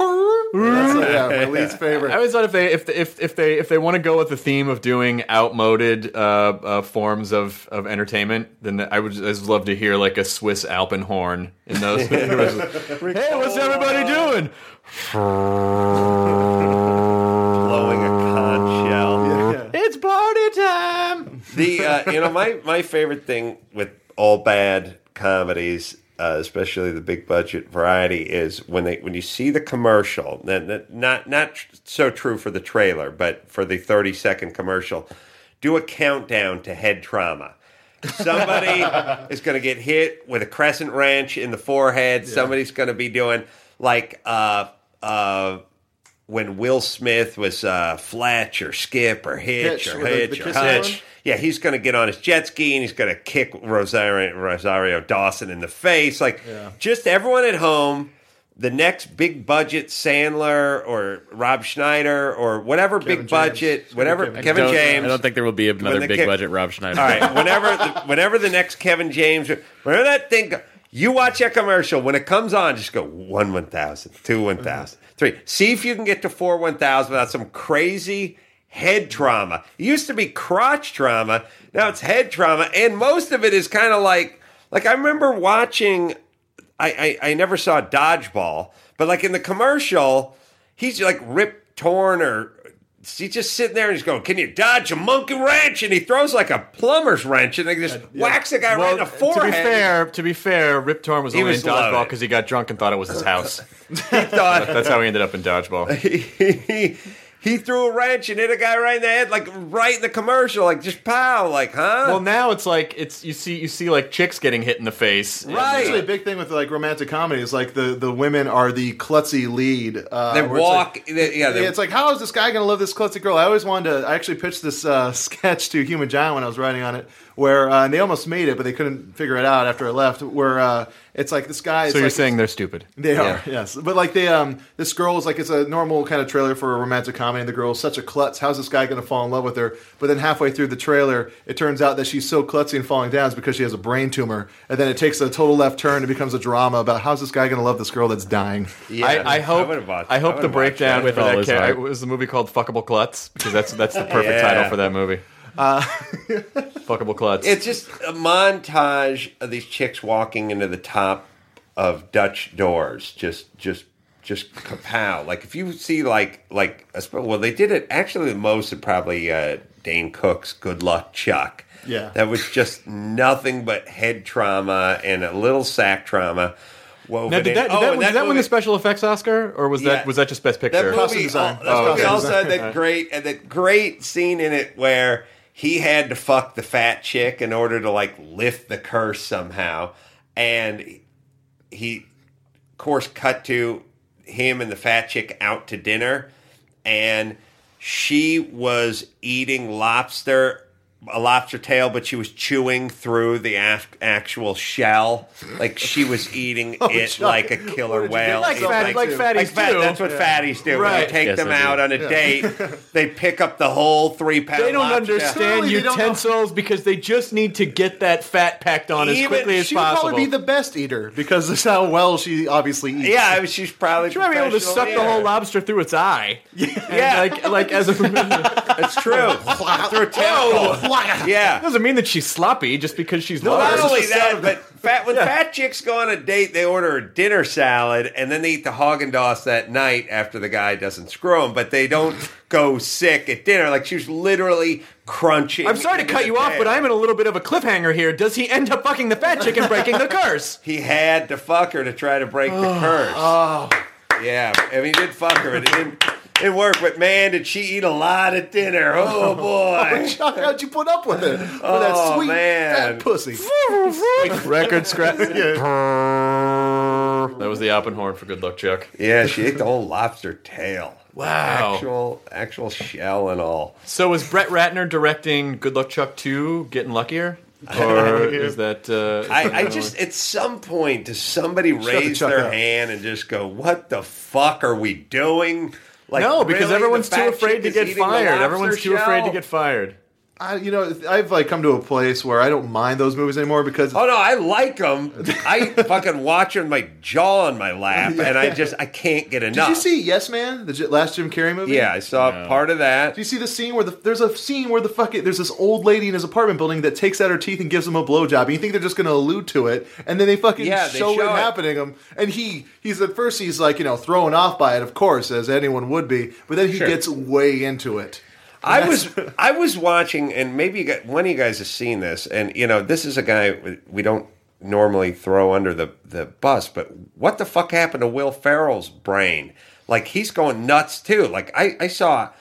uh, yeah, my least favorite. I always thought if they if if if they if they want to go with the theme of doing outmoded uh, uh, forms of, of entertainment, then I would just love to hear like a Swiss Alpenhorn in those. hey, what's everybody doing? The uh, you know my my favorite thing with all bad comedies, uh, especially the big budget variety, is when they when you see the commercial. Then not not tr- so true for the trailer, but for the thirty second commercial, do a countdown to head trauma. Somebody is going to get hit with a crescent wrench in the forehead. Somebody's going to be doing like uh, uh, when Will Smith was uh, Fletch or Skip or Hitch, Hitch, or with the- Hitch the or Hutch. Yeah, he's going to get on his jet ski and he's going to kick Rosario, Rosario Dawson in the face. Like, just everyone at home, the next big budget Sandler or Rob Schneider or whatever big James. budget, whatever Kevin Kevin, Don't- James. I don't think there will be another big ki- budget Rob Schneider. All right, whenever the, whenever the next Kevin James, whenever that thing, you watch that commercial when it comes on, just go one one thousand, two one thousand, three. See if you can get to four one thousand without some crazy head trauma. It used to be crotch trauma, now it's head trauma, and most of it is kind of like like I remember watching. I, I I never saw dodgeball, but like in the commercial, he's like ripped, torn, or he's just sitting there and he's going, "Can you dodge a monkey wrench?" And he throws like a plumber's wrench and they just whacks the guy right in the forehead. to be fair, to be fair, Rip Torn was He only was in dodgeball because he got drunk and thought it was his house. he thought That's how he ended up in dodgeball. he, he threw a wrench and hit a guy right in the head, like right in the commercial, like just pow, like huh? Well, now it's like it's you see you see like chicks getting hit in the face. Right. Usually a big thing with like romantic comedy is like the, the women are the klutzy lead. Uh, they where it's walk, like- they- yeah, they, it's like, how is this guy going to love this klutzy girl? I always wanted to. I actually pitched this uh, sketch to Human Giant when I was writing on it, where uh, and they almost made it, but they couldn't figure it out after I left. Where uh, It's like this guy. So you're like- saying they're stupid? They Yeah. are, yes. But like they um this girl is like it's a normal kind of trailer for a romantic comedy and the girl's such a klutz. How's this guy gonna fall in love with her? But then halfway through the trailer, it turns out that she's so klutzy and falling down is because she has a brain tumor. And then it takes a total left turn and becomes a drama about how's this guy gonna love this girl that's dying. Yeah, I, I hope. would've watched- I hope the would've breakdown that. for that Always ca- right. was the movie called "Fuckable Klutz" because that's that's the perfect Yeah. title for that movie. Fuckable Klutz. It's just a montage of these chicks walking into the top of Dutch doors. Just, just, just kapow! Like if you see like like a well, they did it actually the most of probably uh, Dane Cook's "Good Luck Chuck." Yeah. that was just nothing but head trauma and a little sack trauma. woven now, did that, did Oh, that, and win- did that win the special effects Oscar, or was Yeah. that was that just Best That Picture? movie, Costume design. al- That's that movie also design. had that great and that great scene in it where he had to fuck the fat chick in order to like lift the curse somehow, and he, of course, cut to him and the fat chick out to dinner, and she was eating lobster. A lobster tail, but she was chewing through the af- actual shell, like she was eating oh, it Chuck, like a killer whale. like, It's fat, like fatties like fat- do. That's what fatties do. When Right. they take Yes, them out on a date, they pick up the whole three pound. They don't lobster. understand Surely they don't utensils because they just need to get that fat packed on as quickly as She would possible. probably be the best eater because this is how well she obviously eats. Yeah, I mean, she's probably. She might be able to professional suck the whole lobster through its eye. Yeah, Yeah. like like as a That's true. Through a tentacle. Yeah. doesn't mean that she's sloppy just because she's Not large. only that, but fat, when fat chicks go on a date, they order a dinner salad and then they eat the Haagen Dazs that night after the guy doesn't screw them. But they don't go sick at dinner. Like she was literally crunching. I'm sorry to cut you off, but I'm in a little bit of a cliffhanger here. Does he end up fucking the fat chick and breaking the curse? He had to fuck her to try to break the curse. Oh. Yeah, I mean, he did fuck her, but it didn't, didn't work. But man, did she eat a lot of dinner? Oh boy! Chuck, how'd you put up with it? With Oh, that sweet man. fat pussy. Record scratch. That was the Alpenhorn for Good Luck Chuck. Yeah, she ate the whole lobster tail. Wow. Actual, actual shell and all. So is Brett Ratner directing Good Luck Chuck 2 getting luckier? Or is that. Uh, I, I just at some point does somebody the raise chuck their up. hand and just go, "What the fuck are we doing?" Like no, because really? everyone's too afraid to get fired. Everyone's too afraid to get fired. I, you know, I've like come to a place where I don't mind those movies anymore because Oh no, I like them. I fucking watch them, my jaw on my lap, and I just I can't get enough. Did you see Yes Man, the last Jim Carrey movie? Yeah, I saw part of that. Do you see the scene where the there's a scene where the fucking there's this old lady in his apartment building that takes out her teeth and gives him a blowjob, and you think they're just going to allude to it, and then they fucking Yeah, they show, show it it. happening him, and he he's at first he's like you know thrown off by it, of course, as anyone would be, but then he gets way into it. I was I was watching, and maybe you got, one of you guys has seen this, and you know this is a guy we don't normally throw under the the bus, but what the fuck happened to Will Ferrell's brain? Like he's going nuts too. Like I I saw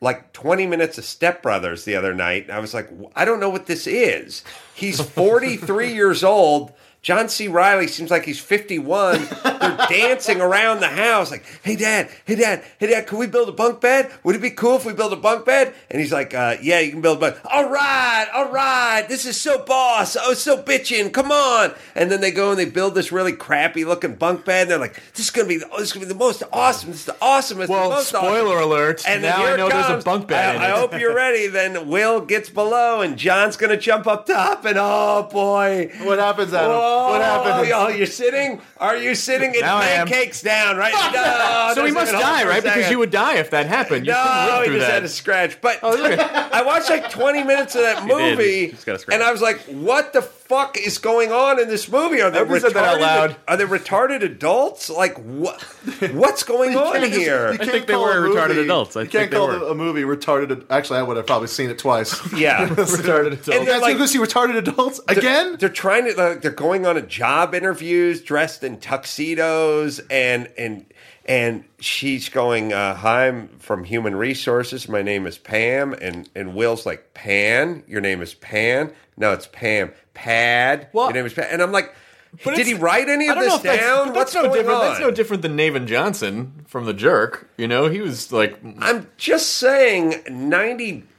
like 20 minutes of Step Brothers the other night, and I was like, I don't know what this is. He's 43 years old. John C. Reilly seems like he's 51. They're dancing around the house like, hey, dad, hey, dad, hey, dad, can we build a bunk bed? Would it be cool if we build a bunk bed? And he's like, uh, yeah, you can build a bunk. All right, all right. This is so boss. Oh, so bitching. Come on. And then they go and they build this really crappy looking bunk bed. And they're like, this is going to be, oh, this is going to be the most awesome. This is the awesomest. Well, the most spoiler awesome. alert. And now I it know there's a bunk bed I, in I it. hope you're ready. Then Will gets below, and John's gonna jump up top, and oh boy, What happens, Adam? Whoa, Oh, what happened? Y'all, you're sitting? Are you sitting? It Now I am. pancakes down, right? No, so he must die, right? Because you would die if that happened. You couldn't No, live he through just that. had a scratch. But Oh, look I watched like 20 minutes of that movie, got a and I was like, "What the fuck is going on in this movie? Are they hope you said that out retarded- loud. Are they retarded adults? Like what? What's going on here? you can't think they call were a movie- retarded adults. I you can't they call were. a movie retarded. Actually, I would have probably seen it twice. Yeah, retarded adults. And You they're guys like- go see retarded adults again? They're trying to. Like, they're going on a job interviews, dressed in tuxedos, and and and she's going, uh, "Hi, I'm from Human Resources. My name is Pam." And and Will's like, "Pan, your name is Pan? No, it's Pam. Pad, Well- your name is Pad." And I'm like, But "Did he write any of this that's- down? but What's no going different. on?" That's no different than Navin Johnson from The Jerk. You know, he was like, I'm just saying,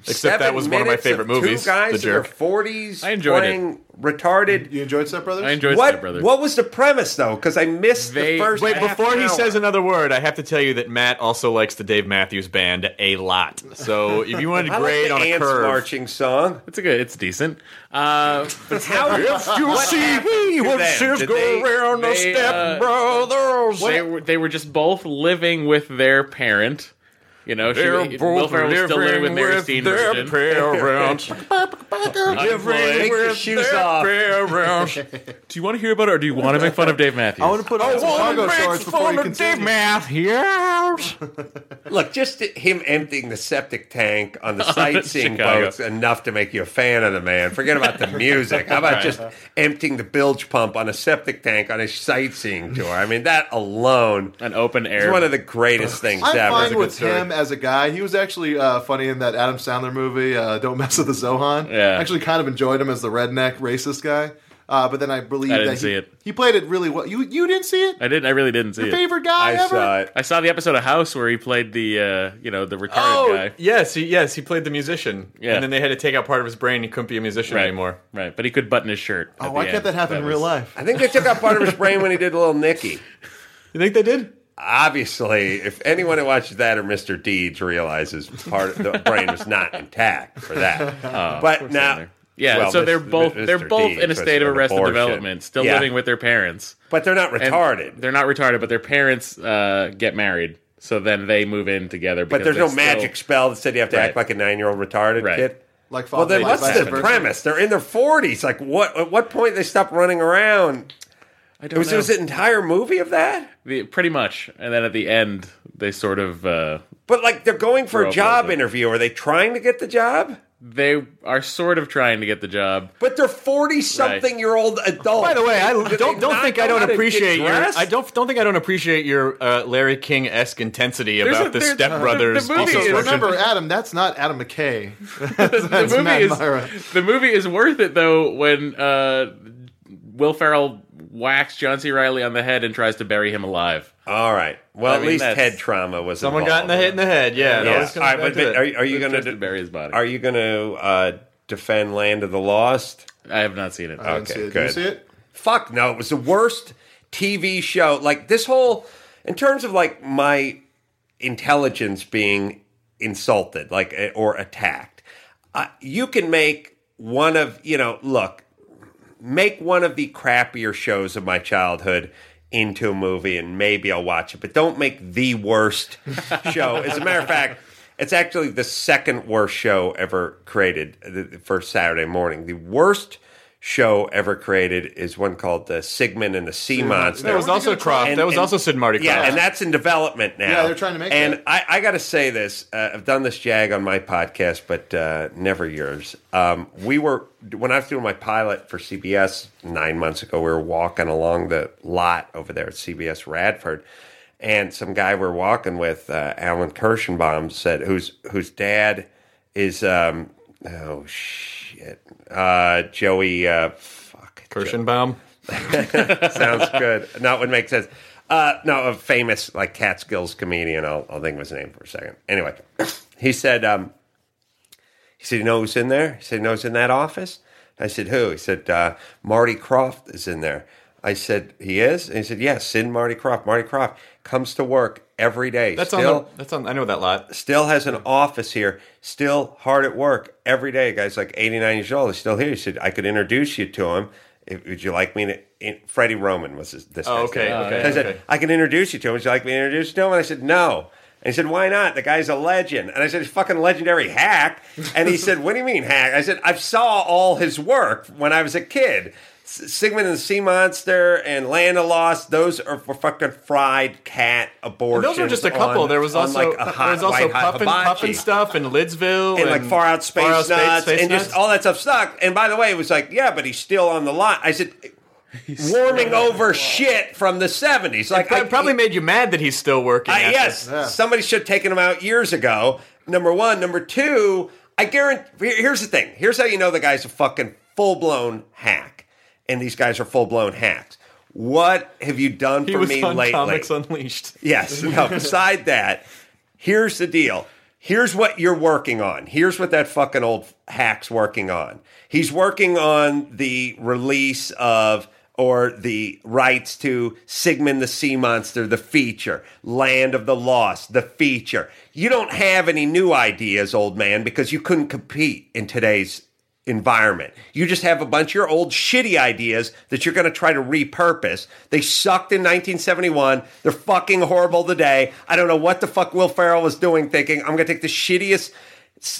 Except that was one of my minutes favorite movies, Two guys The Jerk. in their forties. I enjoyed it. playing Retarded. You enjoyed Step Brothers? I enjoyed What? Step Brothers. What was the premise though? Because I missed They- the first. Wait, half before an he hour. says another word, I have to tell you that Matt also likes the Dave Matthews Band a lot. So if you wanted to I like grade the on a ants curve, marching song. It's a good. It's decent. Uh, but How you see me to when them? sis Did go they- around the they, step uh, brothers. they were they were just both living with their parent. You know, she, They're Will both Ferrell was still living with Mary with Steen their parents. Unemployed. Take your shoes off. parents. Do you want to hear about it, or do you want to make fun of Dave Matthews? I want to put on some cargo shorts before you continue. Matthews. Look, just him emptying the septic tank on the sightseeing Chicago. boat's enough to make you a fan of the man. Forget about the music. How about just emptying the bilge pump on a septic tank on a sightseeing tour? I mean, that alone An open is air. one of the greatest things I'm ever. fine with him as a guy. He was actually uh, funny in that Adam Sandler movie, uh, Don't Mess with the Zohan. Yeah. I actually kind of enjoyed him as the redneck racist guy. Uh, but then I believe I didn't that see he, it. he played it really well. You you didn't see it? I didn't. I really didn't see Your it. favorite guy I ever? saw it. I saw the episode of House where he played the, uh, you know, the retarded Oh, guy. yes, he, yes, he played the musician. Yeah. And then they had to take out part of his brain. He couldn't be a musician Right. anymore. Right, but he could button his shirt. Oh, at why the can't end. that happen in was- real life? I think they took out part of his brain when he did a little Nicky. You think they did? Obviously, if anyone who watches that or Mr. Deeds realizes part of the brain was not intact for that. but now, Yeah, well, so they're both Mr. they're both Deeds in a state of arrested abortion. development, still Yeah. living with their parents. but they're not And retarded. They're not retarded, but their parents uh, get married, so then they move in together. But there's no still- magic spell that said you have to Right. act like a nine year old retarded Right. kid. Like Well, then what's the premise? They're in their 40s. Like, what? At what point they stop running around? I don't Was, know. was an entire movie of that? The- pretty much, and then at the end, they sort of uh, But like, they're going for a job with it. interview. Are they trying to get the job? they are sort of trying to get the job. But they're 40 something year old adults. By the way, I Do they don't don't not think I know don't how to get appreciate your dressed? I don't don't think I don't appreciate your uh, Larry King esque intensity There's about a- the there's- Step Brothers. the movie also is- version. Remember, Adam, that's not Adam McKay. the That's movie Matt is Mira. the movie is worth it though when uh, Will Ferrell whacks John C. Reilly on the head and tries to bury him alive. All right. Well, I at mean, least that's- head trauma was Someone got in the hit in the head. Yeah, it Yeah. always comes All right, back but, to but that. are, are you going Tries to to bury his body? are you going to uh, defend Land of the Lost? I have not seen it. I didn't Okay, see it. Did good. you see it? Fuck no, it was the worst TV show. Like this whole, in terms of like my intelligence being insulted, like eh, or attacked. Uh, you can make one of you know, look, make one of the crappier shows of my childhood into a movie, and maybe I'll watch it. But don't make the worst show. As a matter of fact. It's actually the second worst show ever created uh, for Saturday morning. The worst show ever created is one called the Sigmund and the Sea Monster. That was also Krofft. And- that was and- also Sid Marty Yeah, and that's in development now. Yeah, they're trying to make And that. I, I got to say this: uh, I've done this jag on my podcast, but uh, never yours. Um, we were when I was doing my pilot for CBS nine months ago. We were walking along the lot over there at CBS Radford, and some guy we're walking with, uh, Alan Kirschenbaum, said, "whose whose dad is um, oh shit, uh, Joey." Uh, fuck, Kirschenbaum. Sounds good. No, it would make sense. Uh, no, a famous like Catskills comedian. I'll, I'll think of his name for a second. Anyway, he said, um, he said, you know who's in there? He said, you know who's in that office? I said, who? He said, uh, Marty Krofft is in there. I said, he is? And he said, yes, Sin Marty Krofft. Marty Krofft comes to work every day. That's still, on. The, that's on. I know that lot. still has an office here, still hard at work every day. Guy's like 89 years old. He's still here. He said, I could introduce you to him. If, would you like me to? In, Freddie Roman was this, this Oh, guy's okay, name. okay, So I said, okay. I can introduce you to him. Would you like me to introduce you to him? And I said, no. And he said, why not? The guy's a legend. And I said, he's a fucking legendary hack. And he said, what do you mean hack? I said, I saw all his work when I was a kid. S- Sigmund and the Sea Monster and Land of Lost, those are for fucking fried cat abortions. those were just a couple. on- there was also like, a hot there was also white hot puffin, hibachi puffin stuff in Lidsville and like far out space Far Out Space- nuts Space and Nuts. just all that stuff sucked. And by the way, it was like, yeah, but he's still on the lot. I said, warming over shit from the seventies. Like, It I, probably made you mad that he's still working. I, after- yes, somebody should have taken him out years ago. Number one, number two. I guarantee. Here's the thing. Here's how you know the guy's a fucking full blown hack, and these guys are full blown hacks. What have you done He for me lately? Comics Unleashed. Yes. No, beside that, here's the deal. here's what you're working on. Here's what that fucking old hack's working on. He's working on the release of or the rights to Sigmund the Sea Monster, the feature, Land of the Lost, the feature. You don't have any new ideas, old man, because you couldn't compete in today's environment. You just have a bunch of your old shitty ideas that you're going to try to repurpose. They sucked in 1971. They're fucking horrible today. I don't know what the fuck Will Ferrell was doing thinking, I'm going to take the shittiest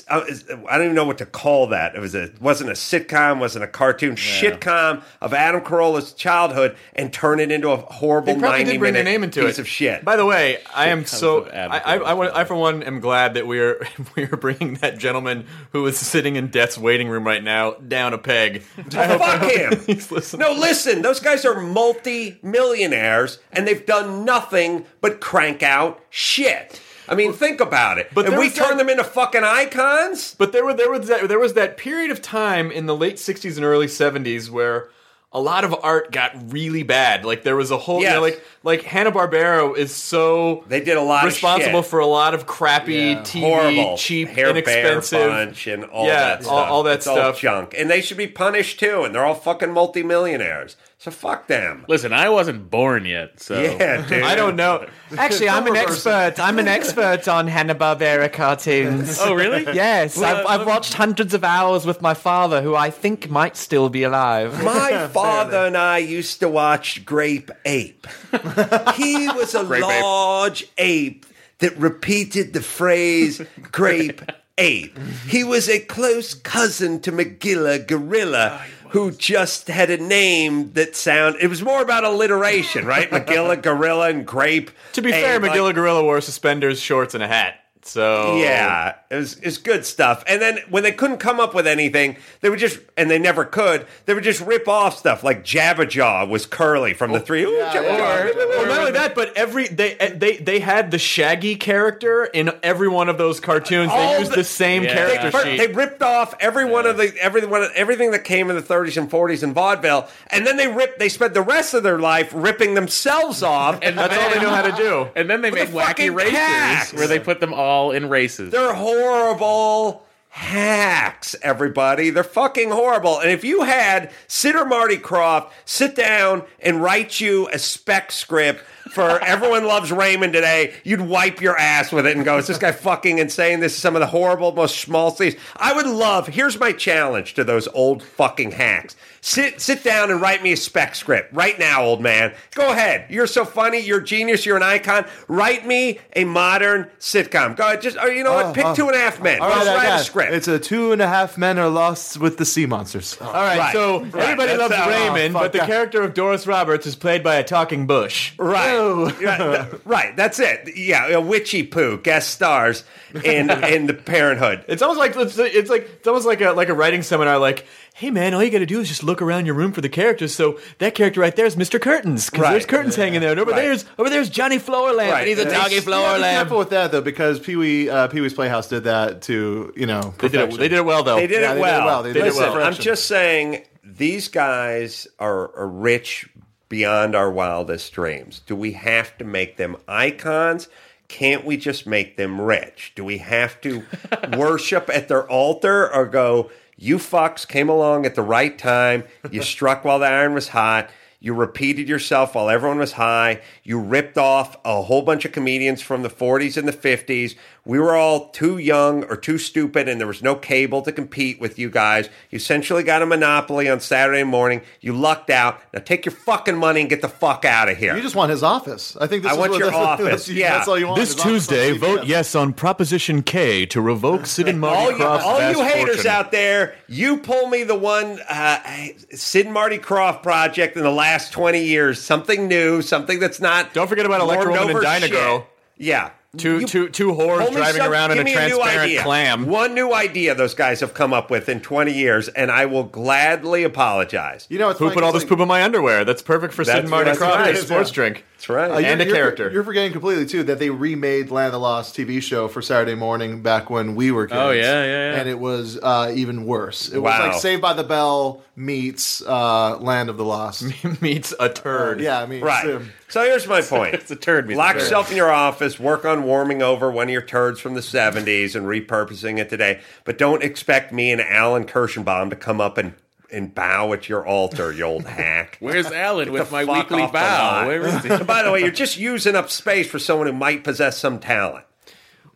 Uh, I don't even know what to call that. It was a wasn't a sitcom, wasn't a cartoon, shitcom of Adam Carolla's childhood, and turn it into a horrible They probably ninety did bring their minute name into piece it. of shit. By the way, I am so I, I, I, I for one am glad that we are we are bringing that gentleman who is sitting in death's waiting room right now down a peg. I hope, Fuck him. he's. No, listen, those guys are multi millionaires and they've done nothing but crank out shit. I mean, think about it. But we turn that- them into fucking icons. But there were there was that there was that period of time in the late '60s and early '70s where a lot of art got really bad. Like there was a whole, you know, like like Hanna Barbera is so They did a lot responsible for a lot of crappy Yeah. TV, Horrible, cheap, Hair inexpensive. bunch and all Yeah, that all- stuff. all that It's all stuff. junk, and they should be punished too. And they're all fucking multimillionaires. So fuck them. Listen, I wasn't born yet, so Yeah, dude. I don't know. Actually, I'm an expert. I'm an expert on Hanna Barbera cartoons. Oh, really? Yes, Well, I've, I've um, watched hundreds of hours with my father, who I think might still be alive. My father and I used to watch Grape Ape. He was a Grape large ape that repeated the phrase grape ape. He was a close cousin to Magilla Gorilla. Ah, Who just had a name that sound? It was more about alliteration, right? Magilla, gorilla, and grape. To be fair, ape, like- Magilla Gorilla wore suspenders, shorts, and a hat. So Yeah, it was, it was good stuff. And then when they couldn't come up with anything, they would just, and they never could, they would just rip off stuff like Jabberjaw was Curly from the oh, three. Ooh, Jabberjaw. Well, not only that, but every they eh, they they had the Shaggy character in every one of those cartoons. All they used the- the, same Yeah. character They, sheet. they ripped off every one of the every one of, everything that came in the 30s and 40s in vaudeville, and then they ripped. They spent the rest of their life ripping themselves off. And That's all they know how to do. And then they With made the wacky races cats. where they put them all in races. They're horrible hacks, everybody. They're fucking horrible. And if you had Sid or Marty Krofft sit down and write you a spec script for Everyone Loves Raymond today, you'd wipe your ass with it and go, is this guy fucking insane? This is some of the horrible, most small things. I would love, here's my challenge to those old fucking hacks. Sit sit down and write me a spec script right now, old man. Go ahead. You're so funny. You're a genius. You're an icon. Write me a modern sitcom. Go ahead. Just oh, you know what? Oh, Pick oh. two and a half men. All right, Just I write got a script. It's a two and a half men are lost with the sea monsters. All right, Right. so Right, everybody that's loves how- Raymond, oh, but the fuck. character of Doris Roberts is played by a talking bush. Right. Yeah, th- right. That's it. Yeah. A witchy poo guest stars in in the Parenthood. It's almost like it's, it's like it's almost like a like a writing seminar. Like, hey man, all you got to do is just look around your room for the characters. So that character right there is Mr. Curtains because Right. there's curtains hanging there. And over Right. there's over there's Johnny Flowerlamp, Right. and he's a doggy be Flowerlamp. careful with that though, because Pee Wee uh, Pee Wee's Playhouse did that to you know. They did it. They did it well though. They did Yeah, it they did it well. well. They did it Listen, well. I'm just saying these guys are, are rich beyond our wildest dreams. Do we have to make them icons? Can't we just make them rich? Do we have to worship at their altar or go, you fucks came along at the right time, you struck while the iron was hot, you repeated yourself while everyone was high, you ripped off a whole bunch of comedians from the 40s and the 50s. We were all too young or too stupid, and there was no cable to compete with you guys. You essentially got a monopoly on Saturday morning. You lucked out. Now take your fucking money and get the fuck out of here. You just want his office. I think this I is want what your that's, office, That's, yeah. that's all you want. This his Tuesday, vote yes on Proposition K to revoke Sid and Marty all you, all vast you haters fortune. out there, you pull me the one uh, Sid and Marty Krofft project in the last 20 years. Something new, something that's not. Don't forget about Electra warmed Woman and over Dyna shit. Girl. Yeah. Two, You- two, two whores driving some- around in a transparent idea. clam. One new idea those guys have come up with in 20 years, and I will gladly apologize. You know, it's Who funny, put all it's this poop in my underwear? That's perfect for Sid That's- and Marty that's Krofft right, as a sports yeah. drink. That's right. Uh, you're- And a you're- character. You're forgetting completely too that they remade Land of the Lost TV show for Saturday morning back when we were kids. Oh, yeah, yeah, yeah. And it was uh, even worse. It Wow. was like Saved by the Bell meets uh, Land of the Lost. Meets a turd. yeah, I mean, Right. um, So here's my point. It's a turd. meets Lock yourself in your office, work on warming over one of your turds from the 70s and repurposing it today. But don't expect me and Alan Kirschenbaum to come up and, and bow at your altar, you old hack. Where's Alan with my weekly bow? Where is he? And by the way, you're just using up space for someone who might possess some talent.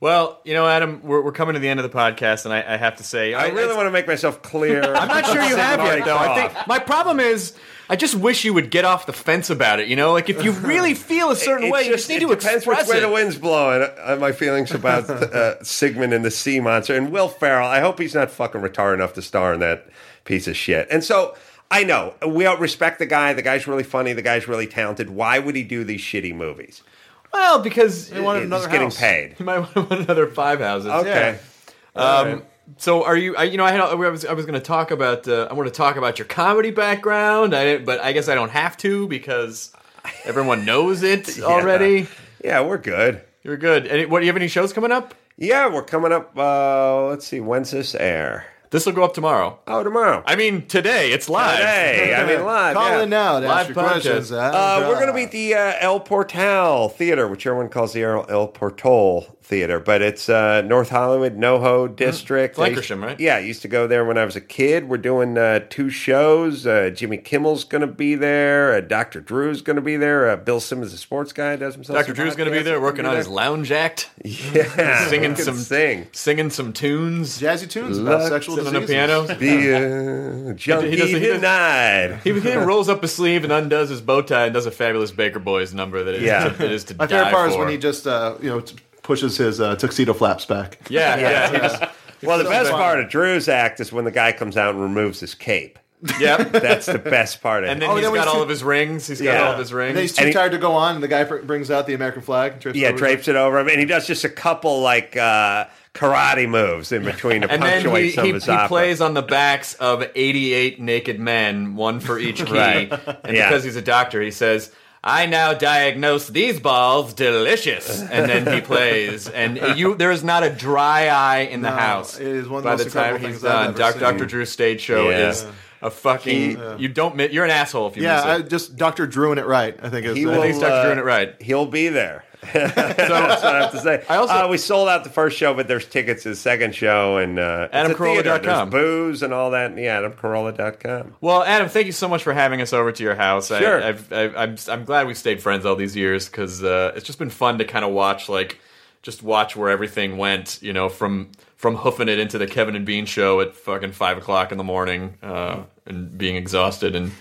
Well, you know, Adam, we're, we're coming to the end of the podcast, and I, I have to say, I really want to make myself clear. I'm not sure you have Already yet, though. I think my problem is, I just wish you would get off the fence about it. You know, like if you really feel a certain It's way, you just need it to depends express which way it. the wind's blowing. Uh, my feelings about uh, Sigmund and the Sea Monster and Will Ferrell. I hope he's not fucking retarded enough to star in that piece of shit. And so I know we all respect the guy. The guy's really funny. The guy's really talented. Why would he do these shitty movies? Well, because They wanted He's another getting house. paid. He might want another five houses. Okay. Um, So are you? I, you know, I, had, I was I was going to talk about. Uh, I want to talk about your comedy background. I, but I guess I don't have to because everyone knows it already. Yeah, we're good. You're good. Any, what do you have any shows coming up? Yeah, we're coming up. Uh, let's see. When's this air? This will go up tomorrow. Oh, tomorrow. I mean, today. It's live. Today. I mean, live. Call yeah. in now to Live ask your questions. Uh, we're going to be at the uh, El Portal Theater, which everyone calls the El, El Portal Theater, but it's uh, North Hollywood, NoHo District. It's Lankershim, right? Yeah, I used to go there when I was a kid. We're doing uh, two shows. Uh, Jimmy Kimmel's going to be there. Uh, Dr. Drew's going to be there. Uh, Bill Simmons, the sports guy, does himself. Dr. some Drew's going to be there working gonna on his lounge act, Yeah, singing some sing. singing some tunes. Jazzy tunes about sexual sitting on diseases. a piano. The uh, junkie he doesn't- he doesn't- denied. He, he rolls up his sleeve and undoes his bow tie and does a fabulous Baker Boys number that is, Yeah. that is to My favorite die part is when he just uh, you know pushes his uh, tuxedo flaps back. yeah, yeah, he just, Well, the so best fun. part of Drew's act is when the guy comes out and removes his cape. yep. That's the best part of it. And it. then Oh, he's then got he's all too- of his rings. He's got all of his rings. And then rings. he's too And he- tired to go on, and the guy pr- brings out the American flag. and drapes it Yeah, over his- drapes it over him, and he does just a couple like uh, karate moves in between to And then punctuate he, some he, of his he opera. plays on the backs of 88 naked men, one for each key. Right. And Yeah. because he's a doctor, he says, I now diagnose these balls delicious. And then he plays. And you, there is not a dry eye in the No, house. it is one of the By most the time incredible he's things I've done. ever Doc, seen. Dr. Drew's stage show Yeah. is a fucking. You don't. mi- You're an asshole if you Yeah, I, miss it. just Doctor Drewing it right. I think is He I will, think he's Dr. uh, doing it right. He'll be there. That's what I have to say. I also- uh, we sold out the first show, but there's tickets to the second show, and uh. AdamCarolla.com. Booze and all that. Yeah, AdamCarolla.com. Well, Adam, thank you so much for having us over to your house. I- Sure. I've, I've, I'm, I'm glad we stayed friends all these years because uh, it's just been fun to kind of watch, like, just watch where everything went. You know, from from hoofing it into the Kevin and Bean show at fucking five o'clock in the morning uh, and being exhausted and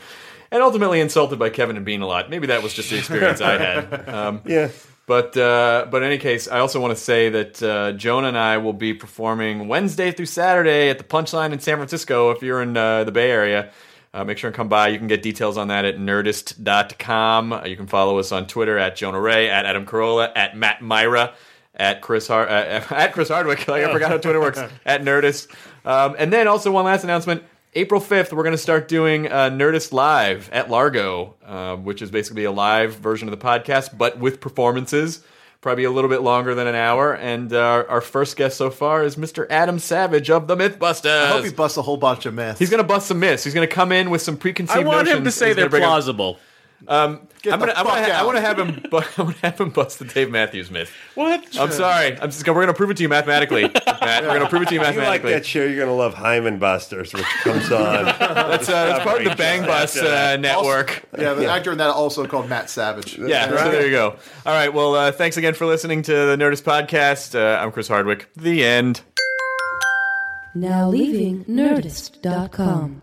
and ultimately insulted by Kevin and Bean a lot. Maybe that was just the experience I had. Um, Yeah. But uh, but in any case, I also want to say that uh, Jonah and I will be performing Wednesday through Saturday at the Punchline in San Francisco. If you're in uh, the Bay Area, uh, make sure and come by. You can get details on that at nerdist.com. Uh, you can follow us on Twitter at Jonah Ray, at Adam Carolla, at Matt Mira, at Chris Har- uh, at Chris Hardwick. Like I forgot how Twitter works. at Nerdist. Um, and then also one last announcement. April 5th, we're going to start doing uh, Nerdist Live at Largo, uh, which is basically a live version of the podcast, but with performances. Probably a little bit longer than an hour. And uh, our first guest so far is Mr. Adam Savage of the Mythbusters. I hope he busts a whole bunch of myths. He's going to bust some myths. He's going to come in with some preconceived I want him to say He's they're gonna plausible. Um, Get I'm gonna, I'm fuck gonna, I want to have him. bu- I want to have him bust the Dave Matthews myth. What? I'm sorry. I'm just. Gonna, we're gonna prove it to you mathematically, Matt. We're gonna prove it to you mathematically. You like mathematically. that show, you're going to love Hymen Busters, which comes on. That's, uh, that's part of the Bang Bus uh, network. yeah, the actor in that also called Matt Savage. Yeah, so there you go. All right. Well, uh, thanks again for listening to the Nerdist podcast. Uh, I'm Chris Hardwick. The end. Now leaving Nerdist.com.